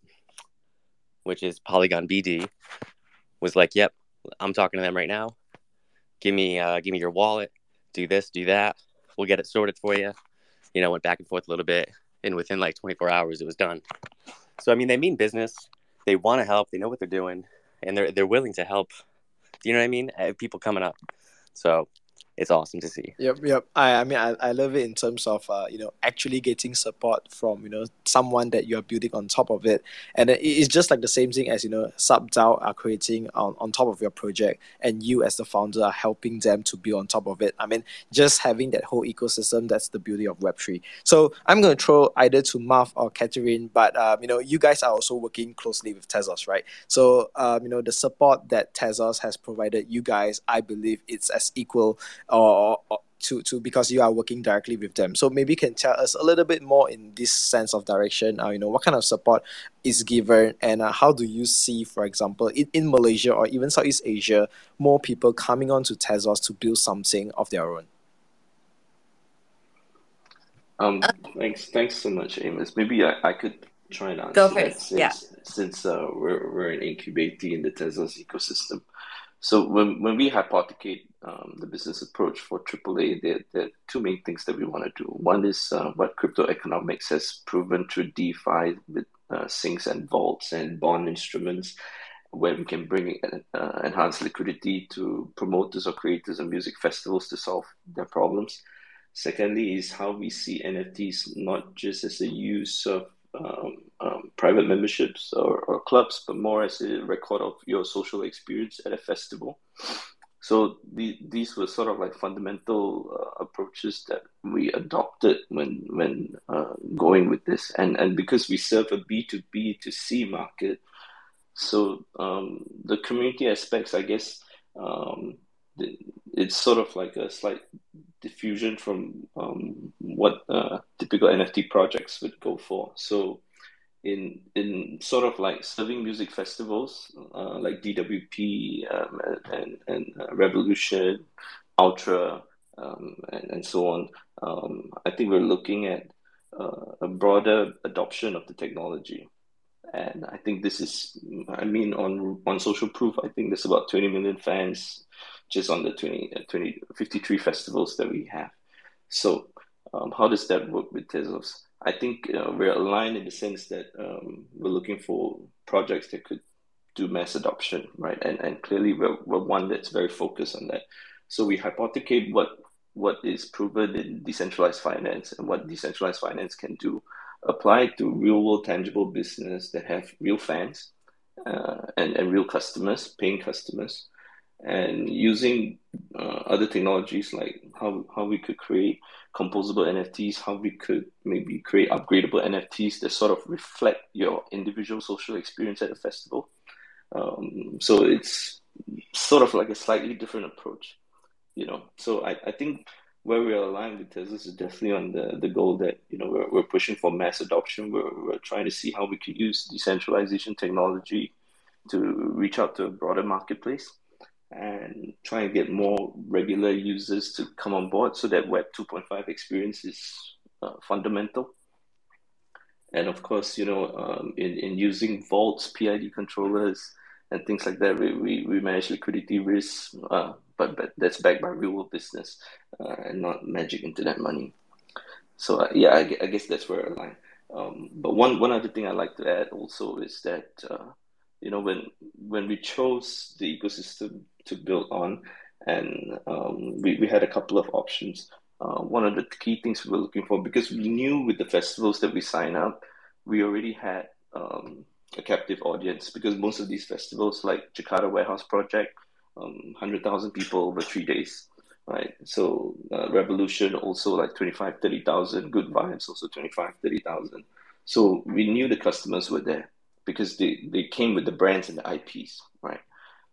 [SPEAKER 6] which is Polygon BD, was like, "Yep, I'm talking to them right now. Give me, uh, give me your wallet. Do this, do that. We'll get it sorted for you." You know, went back and forth a little bit, and within like 24 hours, it was done. So I mean, they mean business. They want to help. They know what they're doing, and they're they're willing to help. You know what I mean? People coming up. So it's awesome to see.
[SPEAKER 1] Yep, yep. I, I mean, I, I love it in terms of uh, you know actually getting support from you know someone that you are building on top of it, and it's just like the same thing as you know SubDAO are creating on, on top of your project, and you as the founder are helping them to build on top of it. I mean, just having that whole ecosystem that's the beauty of Web three. So I'm going to throw either to Marv or Catherine, but um, you know you guys are also working closely with Tezos, right? So um, you know the support that Tezos has provided you guys, I believe it's as equal or, or to to because you are working directly with them. So maybe you can tell us a little bit more in this sense of direction. Uh, you know, what kind of support is given, and uh, how do you see, for example, in, in Malaysia or even Southeast Asia, more people coming on to Tezos to build something of their own?
[SPEAKER 5] Um, thanks, thanks so much, Amos. Maybe I, I could try and answer
[SPEAKER 4] Go first.
[SPEAKER 5] since,
[SPEAKER 4] Yeah.
[SPEAKER 5] since uh, we're, we're an incubator in the Tezos ecosystem. So when, when we hypothecate um, the business approach for AAA, there, there are two main things that we want to do. One is uh, what crypto economics has proven through DeFi with uh, sinks and vaults and bond instruments, where we can bring uh, enhanced liquidity to promoters or creators of music festivals to solve their problems. Secondly, is how we see NFTs not just as a use of um, um, private memberships or, or clubs, but more as a record of your social experience at a festival. So the, these were sort of like fundamental uh, approaches that we adopted when when uh, going with this, and and because we serve a B two B to C market, so um, the community aspects, I guess, um, it's sort of like a slight diffusion from um, what uh, typical NFT projects would go for. So in in sort of like serving music festivals uh, like DWP um, and and uh, Revolution, Ultra, um, and, and so on. Um, I think we're looking at uh, a broader adoption of the technology. And I think this is, I mean, on on social proof, I think there's about 20 million fans just on the 20, uh, 20 53 festivals that we have. So, um, how does that work with Tezos? I think uh, we're aligned in the sense that um, we're looking for projects that could do mass adoption, right? And and clearly we're, we're one that's very focused on that. So we hypothecate what what is proven in decentralized finance and what decentralized finance can do, apply to real world tangible business that have real fans uh, and, and real customers, paying customers, and using uh, other technologies like how, how we could create composable NFTs, how we could maybe create upgradable NFTs that sort of reflect your individual social experience at a festival. Um, so it's sort of like a slightly different approach, you know. So I, I think where we're aligned with Tezos is definitely on the, the goal that, you know, we're, we're pushing for mass adoption. We're, we're trying to see how we could use decentralization technology to reach out to a broader marketplace and try and get more regular users to come on board so that Web 2.5 experience is uh, fundamental. And of course, you know, um, in, in using vaults, PID controllers, and things like that, we, we, we manage liquidity risk, uh, but, but that's backed by real world business uh, and not magic internet money. So, uh, yeah, I, I, guess that's where I align. Um, but one, one other thing I'd like to add also is that, uh, you know, when, when we chose the ecosystem to build on. And um, we, we had a couple of options. Uh, one of the key things we were looking for, because we knew with the festivals that we sign up, we already had um, a captive audience because most of these festivals, like Jakarta Warehouse Project, um, 100,000 people over three days, right? So uh, Revolution also like 25, 30,000, Good Vibes also 25, 30,000. So we knew the customers were there because they, they came with the brands and the IPs, right?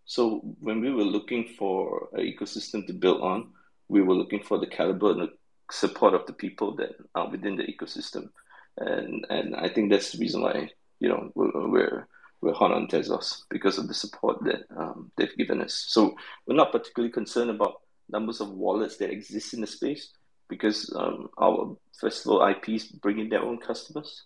[SPEAKER 5] So when we were looking for an ecosystem to build on, we were looking for the caliber and the support of the people that are within the ecosystem, and and I think that's the reason why you know we're we're, hot on Tezos because of the support that um, they've given us. So we're not particularly concerned about numbers of wallets that exist in the space because um, our festival IPs bring in their own customers.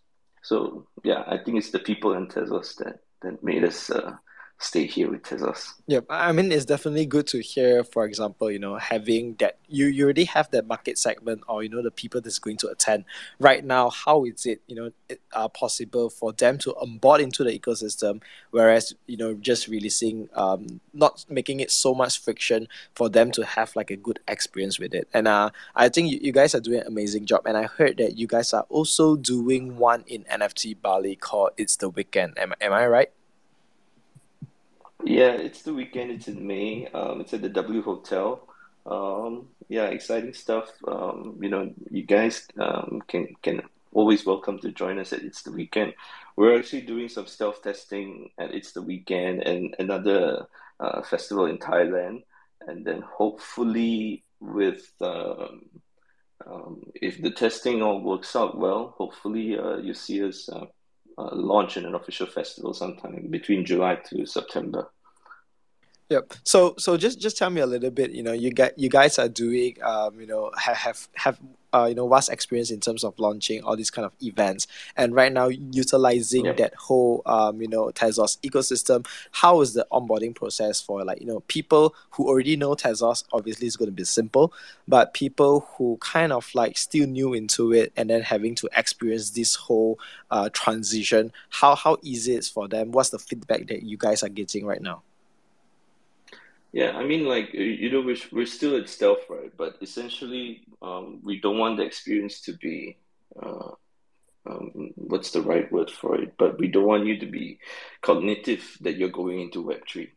[SPEAKER 5] So yeah, I think it's the people in Tezos that that made us uh, stay here with us.
[SPEAKER 1] Yeah, I mean, it's definitely good to hear, for example, you know, having that, you, you already have that market segment or, you know, the people that's going to attend. Right now, how is it, you know, it, uh, possible for them to onboard into the ecosystem, whereas, you know, just releasing, um, not making it so much friction for them to have like a good experience with it. And uh, I think you, you guys are doing an amazing job. And I heard that you guys are also doing one in NFT Bali called It's the Weekend. Am, am I right?
[SPEAKER 5] Yeah, it's the weekend. It's in May. Um, it's at the W Hotel. Um, yeah, exciting stuff. Um, you know, you guys um, can can always welcome to join us at It's the Weekend. We're actually doing some stealth testing at It's the Weekend and another uh, festival in Thailand, and then hopefully with um, um, if the testing all works out well, hopefully uh, you see us uh, Uh, launch in an official festival sometime between July to September.
[SPEAKER 1] Yep. So so just just tell me a little bit. You know, you get you guys are doing um, you know have have have uh, you know vast experience in terms of launching all these kind of events, and right now utilizing yep. that whole um, you know Tezos ecosystem. How is the onboarding process for like you know people who already know Tezos? Obviously, it's going to be simple, but people who kind of like still new into it and then having to experience this whole uh, transition. How how easy it's for them? What's the feedback that you guys are getting right now?
[SPEAKER 5] Yeah, I mean, like you know, we're we're still at stealth, right? But essentially, um, we don't want the experience to be, uh, um, what's the right word for it? But we don't want you to be cognitive that you're going into Web three.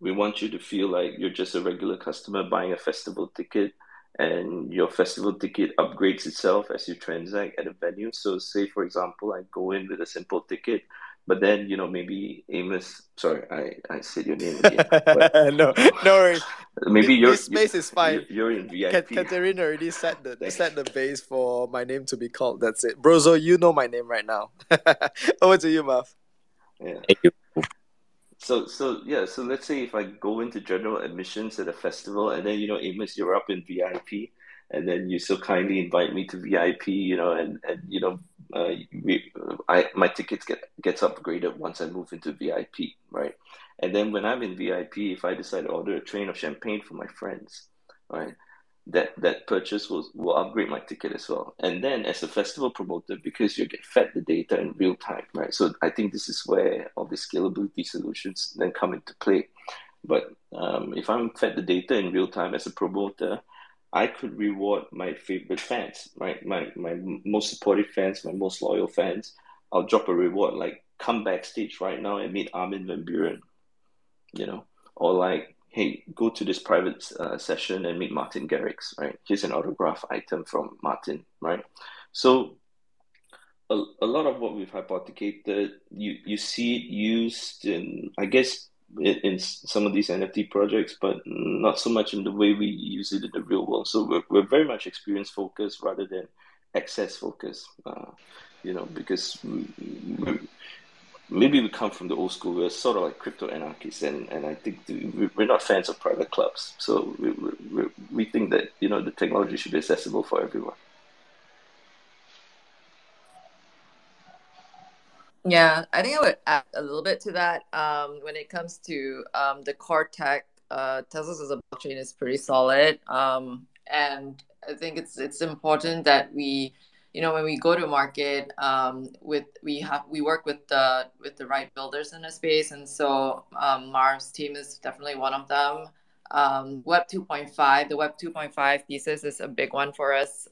[SPEAKER 5] We want you to feel like you're just a regular customer buying a festival ticket, and your festival ticket upgrades itself as you transact at a venue. So, say for example, I go in with a simple ticket but then, you know, maybe Amos, sorry, I, I said your name again.
[SPEAKER 1] no, no worries.
[SPEAKER 5] Maybe your
[SPEAKER 1] space is fine.
[SPEAKER 5] You're, you're in VIP.
[SPEAKER 1] Katerina already set the set the base for my name to be called. That's it. Brozo, you know my name right now. Over to you, Marv.
[SPEAKER 5] Yeah. Thank you. So so yeah, so let's say if I go into general admissions at a festival and then you know, Amos, you're up in VIP and then you so kindly invite me to VIP, you know, and, and you know, uh, we, I my tickets get gets upgraded once I move into VIP, right? And then when I'm in VIP, if I decide to order a train of champagne for my friends, right, that that purchase will will upgrade my ticket as well. And then as a festival promoter, because you get fed the data in real time, right? So I think this is where all the scalability solutions then come into play. But um, if I'm fed the data in real time as a promoter, I could reward my favorite fans, right? My my most supportive fans, my most loyal fans. I'll drop a reward like come backstage right now and meet Armin van Buuren, you know, or like hey, go to this private uh, session and meet Martin Garrix, right? Here's an autograph item from Martin, right? So a, a lot of what we've hypothecated, you you see it used in, I guess, in, in, some of these NFT projects, but not so much in the way we use it in the real world. So we're, we're very much experience focused rather than access focused, uh, you know, because we, we, maybe we come from the old school. We're sort of like crypto anarchists, and, and I think we're not fans of private clubs. So we, we, we think that, you know, the technology should be accessible for everyone.
[SPEAKER 4] Yeah, I think I would add a little bit to that. Um, when it comes to um, the core tech, uh, Tezos as a blockchain is pretty solid, um, and I think it's it's important that we, you know, when we go to market, um, with we have we work with the with the right builders in the space, and so um, Marv's team is definitely one of them. Um, Web 2.5, the Web 2.5 thesis is a big one for us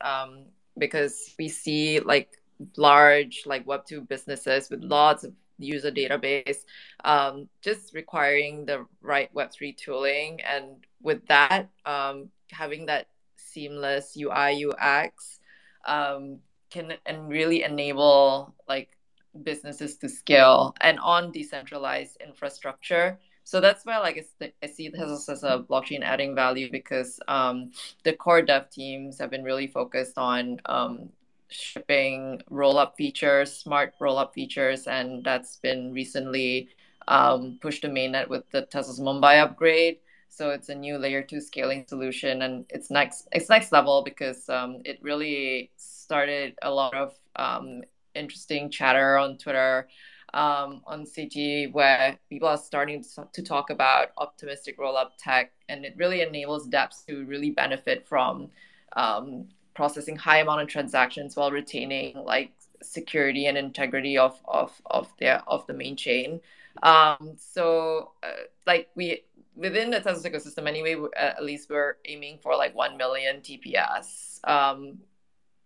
[SPEAKER 4] because we see like large like web2 businesses with lots of user database, um, just requiring the right Web3 tooling. And with that, um, having that seamless UI UX um, can and really enable like businesses to scale and on decentralized infrastructure. So that's why like I see this as a blockchain adding value because um, the core dev teams have been really focused on um, shipping roll up features, smart roll up features, and that's been recently um, pushed to mainnet with the Tezos Mumbai upgrade. So it's a new layer two scaling solution, and it's next it's next level because um, it really started a lot of um, interesting chatter on Twitter, um, on CT, where people are starting to talk about optimistic rollup tech, and it really enables dApps to really benefit from um, processing high amount of transactions while retaining like security and integrity of of of their of the main chain. Um, so uh, like we within the Tezos ecosystem anyway, at least we're aiming for like one million TPS um,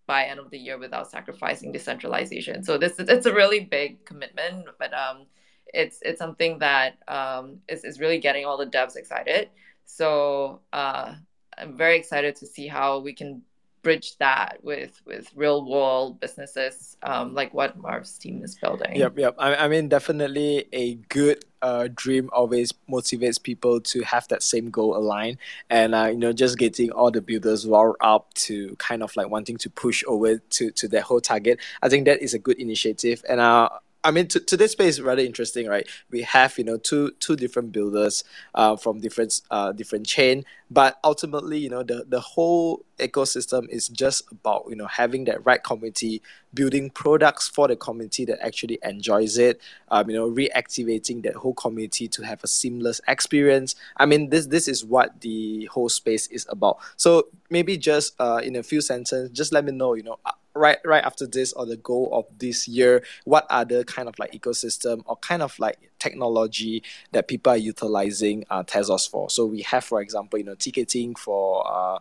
[SPEAKER 4] by end of the year without sacrificing decentralization. So this it's a really big commitment, but um, it's it's something that um, is is really getting all the devs excited. So uh, I'm very excited to see how we can bridge that with with real world businesses um, like what Marv's team is building.
[SPEAKER 1] Yep, yep. I, I mean, definitely a good uh, dream always motivates people to have that same goal aligned, and uh, you know, just getting all the builders riled up to kind of like wanting to push over to to their whole target. I think that is a good initiative, and uh, I mean, to, today's space is rather interesting, right? We have you know two two different builders uh, from different uh, different chain, but ultimately, you know, the the whole ecosystem is just about you know having that right community, building products for the community that actually enjoys it. Um, you know, reactivating that whole community to have a seamless experience. I mean, this this is what the whole space is about. So maybe just uh, in a few sentences, just let me know, you know right right after this or the goal of this year what other kind of like ecosystem or kind of like technology that people are utilizing uh, Tezos for. So we have for example you know ticketing for uh,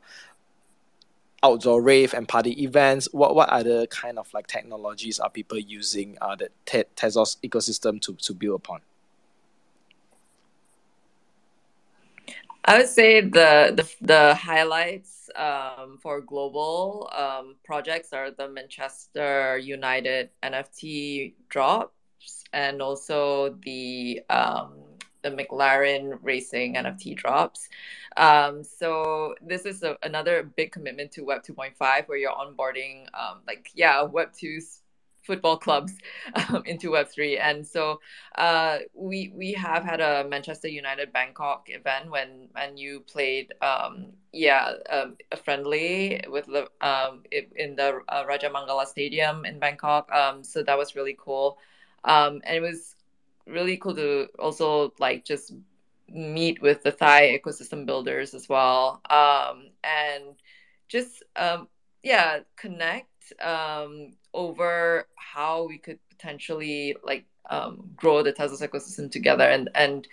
[SPEAKER 1] outdoor rave and party events. What what other kind of like technologies are people using uh, the Te- Tezos ecosystem to, to build upon?
[SPEAKER 4] I would say the the, the highlights um, for global um, projects are the Manchester United NFT drops and also the um, the McLaren Racing NFT drops. Um, so this is a, another big commitment to Web 2.5 where you're onboarding um, like yeah Web 2's football clubs um, into Web3. And so uh, we we have had a Manchester United Bangkok event when when you played um, yeah um, a friendly with the um, in the uh, Rajamangala Stadium in Bangkok. Um, so that was really cool, um, and it was really cool to also like just meet with the Thai ecosystem builders as well, um, and just um, yeah connect um, over how we could potentially like um, grow the Tezos ecosystem together. And and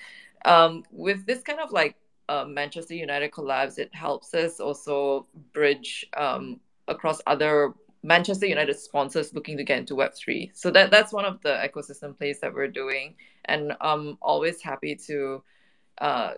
[SPEAKER 4] um, with this kind of like uh, Manchester United collabs, it helps us also bridge um, across other Manchester United sponsors looking to get into Web three. So that that's one of the ecosystem plays that we're doing, and I'm always happy to uh,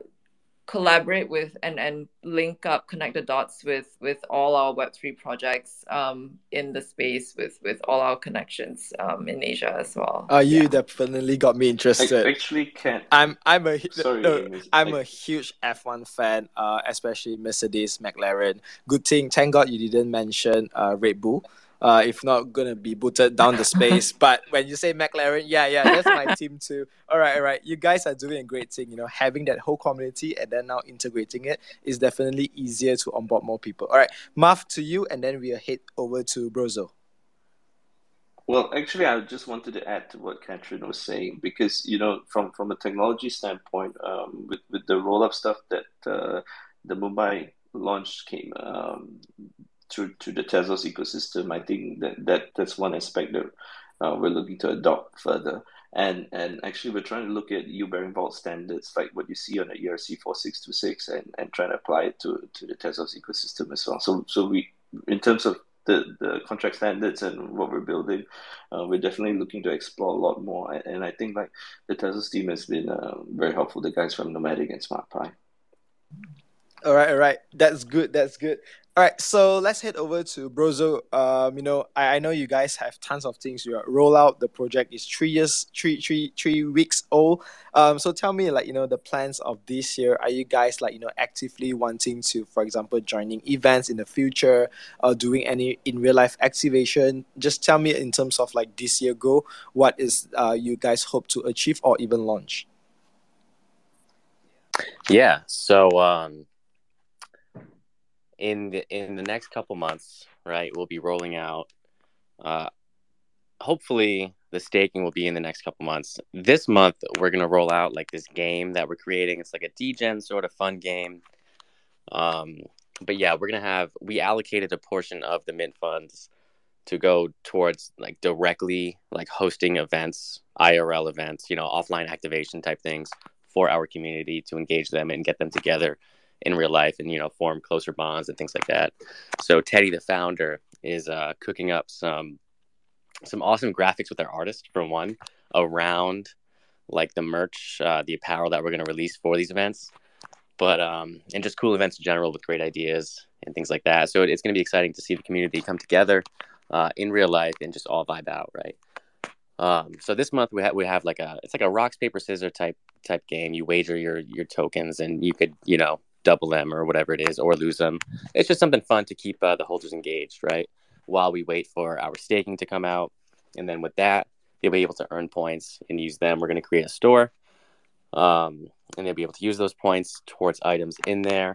[SPEAKER 4] collaborate with and and link up connect the dots with with all our web3 projects um in the space with with all our connections um in asia as well.
[SPEAKER 1] Uh you yeah. definitely got me interested.
[SPEAKER 5] I actually can
[SPEAKER 1] i'm i'm a Sorry, no, i'm I... a huge f1 fan uh especially mercedes mclaren good thing thank god you didn't mention uh red bull uh, if not gonna be booted down the space. but when you say McLaren, yeah, yeah, that's my team too. All right, all right. You guys are doing a great thing. You know, having that whole community and then now integrating it is definitely easier to onboard more people. All right, Marv to you, and then we'll head over to Brozo.
[SPEAKER 5] Well, actually, I just wanted to add to what Catherine was saying because you know, from from a technology standpoint, um, with with the roll up stuff that uh, the Mumbai launch came, um, through to the Tezos ecosystem. I think that, that that's one aspect that uh, we're looking to adopt further. And and actually, we're trying to look at yield-bearing vault standards like what you see on the ERC 4626 and, and trying to apply it to, to the Tezos ecosystem as well. So so we in terms of the, the contract standards and what we're building, uh, we're definitely looking to explore a lot more. And I think like the Tezos team has been uh, very helpful. The guys from Nomadic and SmartPy.
[SPEAKER 1] All right, all right. That's good. That's good. All right, so let's head over to Brozo. Um, you know, I, I know you guys have tons of things you roll out. The project is three years, three, three, three weeks old. Um, so tell me, like, you know, the plans of this year. Are you guys like, you know, actively wanting to, for example, joining events in the future, or doing any in real life activation? Just tell me in terms of like this year go, what is uh you guys hope to achieve or even launch?
[SPEAKER 6] Yeah. So um in the in the next couple months, right, we'll be rolling out. Uh, hopefully, the staking will be in the next couple months. This month, we're gonna roll out like this game that we're creating. It's like a degen sort of fun game. Um, but yeah, we're gonna have we allocated a portion of the mint funds to go towards like directly like hosting events, IRL events, you know, offline activation type things for our community to engage them and get them together in real life and you know form closer bonds and things like that. So Teddy, the founder, is uh, cooking up some some awesome graphics with our artist for one around like the merch, uh, the apparel that we're going to release for these events, but um, and just cool events in general with great ideas and things like that. So it, it's going to be exciting to see the community come together uh, in real life and just all vibe out, right? Um, so this month we have we have like a it's like a rocks paper scissors type type game. You wager your your tokens and you could you know double them or whatever it is, or lose them. It's just something fun to keep uh, the holders engaged, right? While we wait for our staking to come out, and then with that, they'll be able to earn points and use them. We're going to create a store, um, and they'll be able to use those points towards items in there.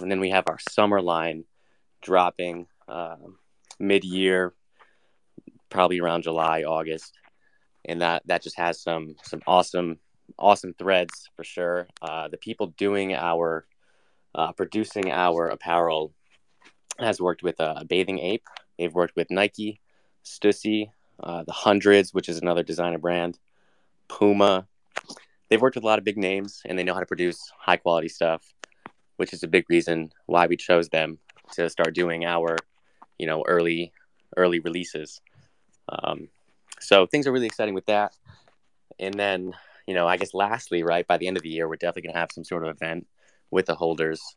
[SPEAKER 6] And then we have our summer line dropping uh, mid-year, probably around July, August, and that that just has some some awesome awesome threads for sure. Uh, the people doing our uh, producing our apparel has worked with uh, Bathing Ape. They've worked with Nike, Stussy, uh, the Hundreds, which is another designer brand, Puma. They've worked with a lot of big names, and they know how to produce high quality stuff, which is a big reason why we chose them to start doing our, you know, early early releases. Um, so things are really exciting with that. And then, you know, I guess lastly, right by the end of the year, we're definitely gonna have some sort of event with the holders.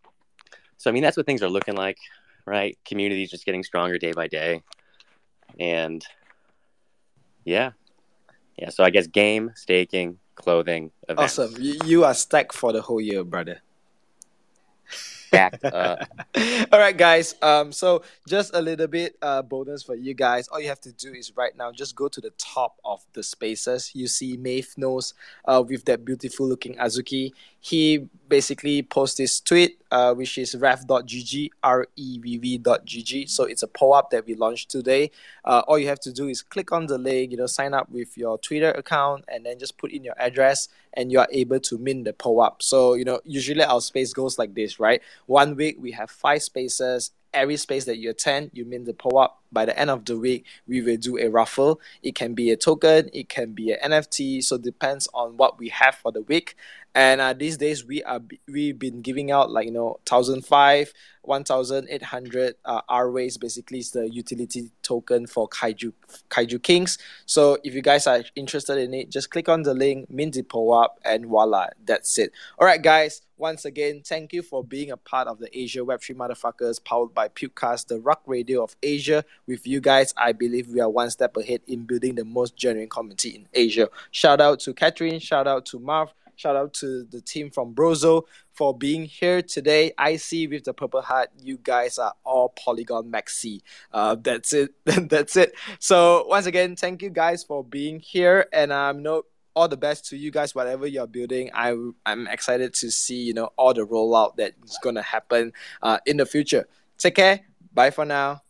[SPEAKER 6] So I mean that's what things are looking like, right? Communities just getting stronger day by day. And yeah. Yeah, so I guess game, staking, clothing, events.
[SPEAKER 1] Awesome. You, you are stacked for the whole year, brother. All right, guys. Um, so just a little bit uh bonus for you guys. All you have to do is right now just go to the top of the spaces. You see Maeve Knows uh with that beautiful looking Azuki. He basically posts this tweet, uh, which is revv.gg, R-E-V-V.gg. So it's a POAP that we launched today. Uh, all you have to do is click on the link, you know, sign up with your Twitter account, and then just put in your address, and you are able to mint the POAP. So, you know, usually our space goes like this, right? One week we have five spaces, every space that you attend, you mint the POAP. By the end of the week, we will do a raffle. It can be a token, it can be an NFT. So depends on what we have for the week. And uh, these days we are we've been giving out like you know thousand five, one thousand eight hundred uh, RWaste. Basically, is the utility token for Kaiju Kaiju Kingz. So if you guys are interested in it, just click on the link, mint the up and voila, that's it. All right, guys. Once again, thank you for being a part of the Asia Web3 Motherfuckers powered by Pukecast, the Rug Radio of Asia. With you guys, I believe we are one step ahead in building the most genuine community in Asia. Shout out to Catherine, shout out to Marv, shout out to the team from Brozo for being here today. I see with the purple hat, you guys are all Polygon Maxi. Uh, that's it. that's it. So once again, thank you guys for being here, and um, no all the best to you guys whatever you're building i i'm excited to see you know all the rollout that is going to happen uh, in the future take care bye for now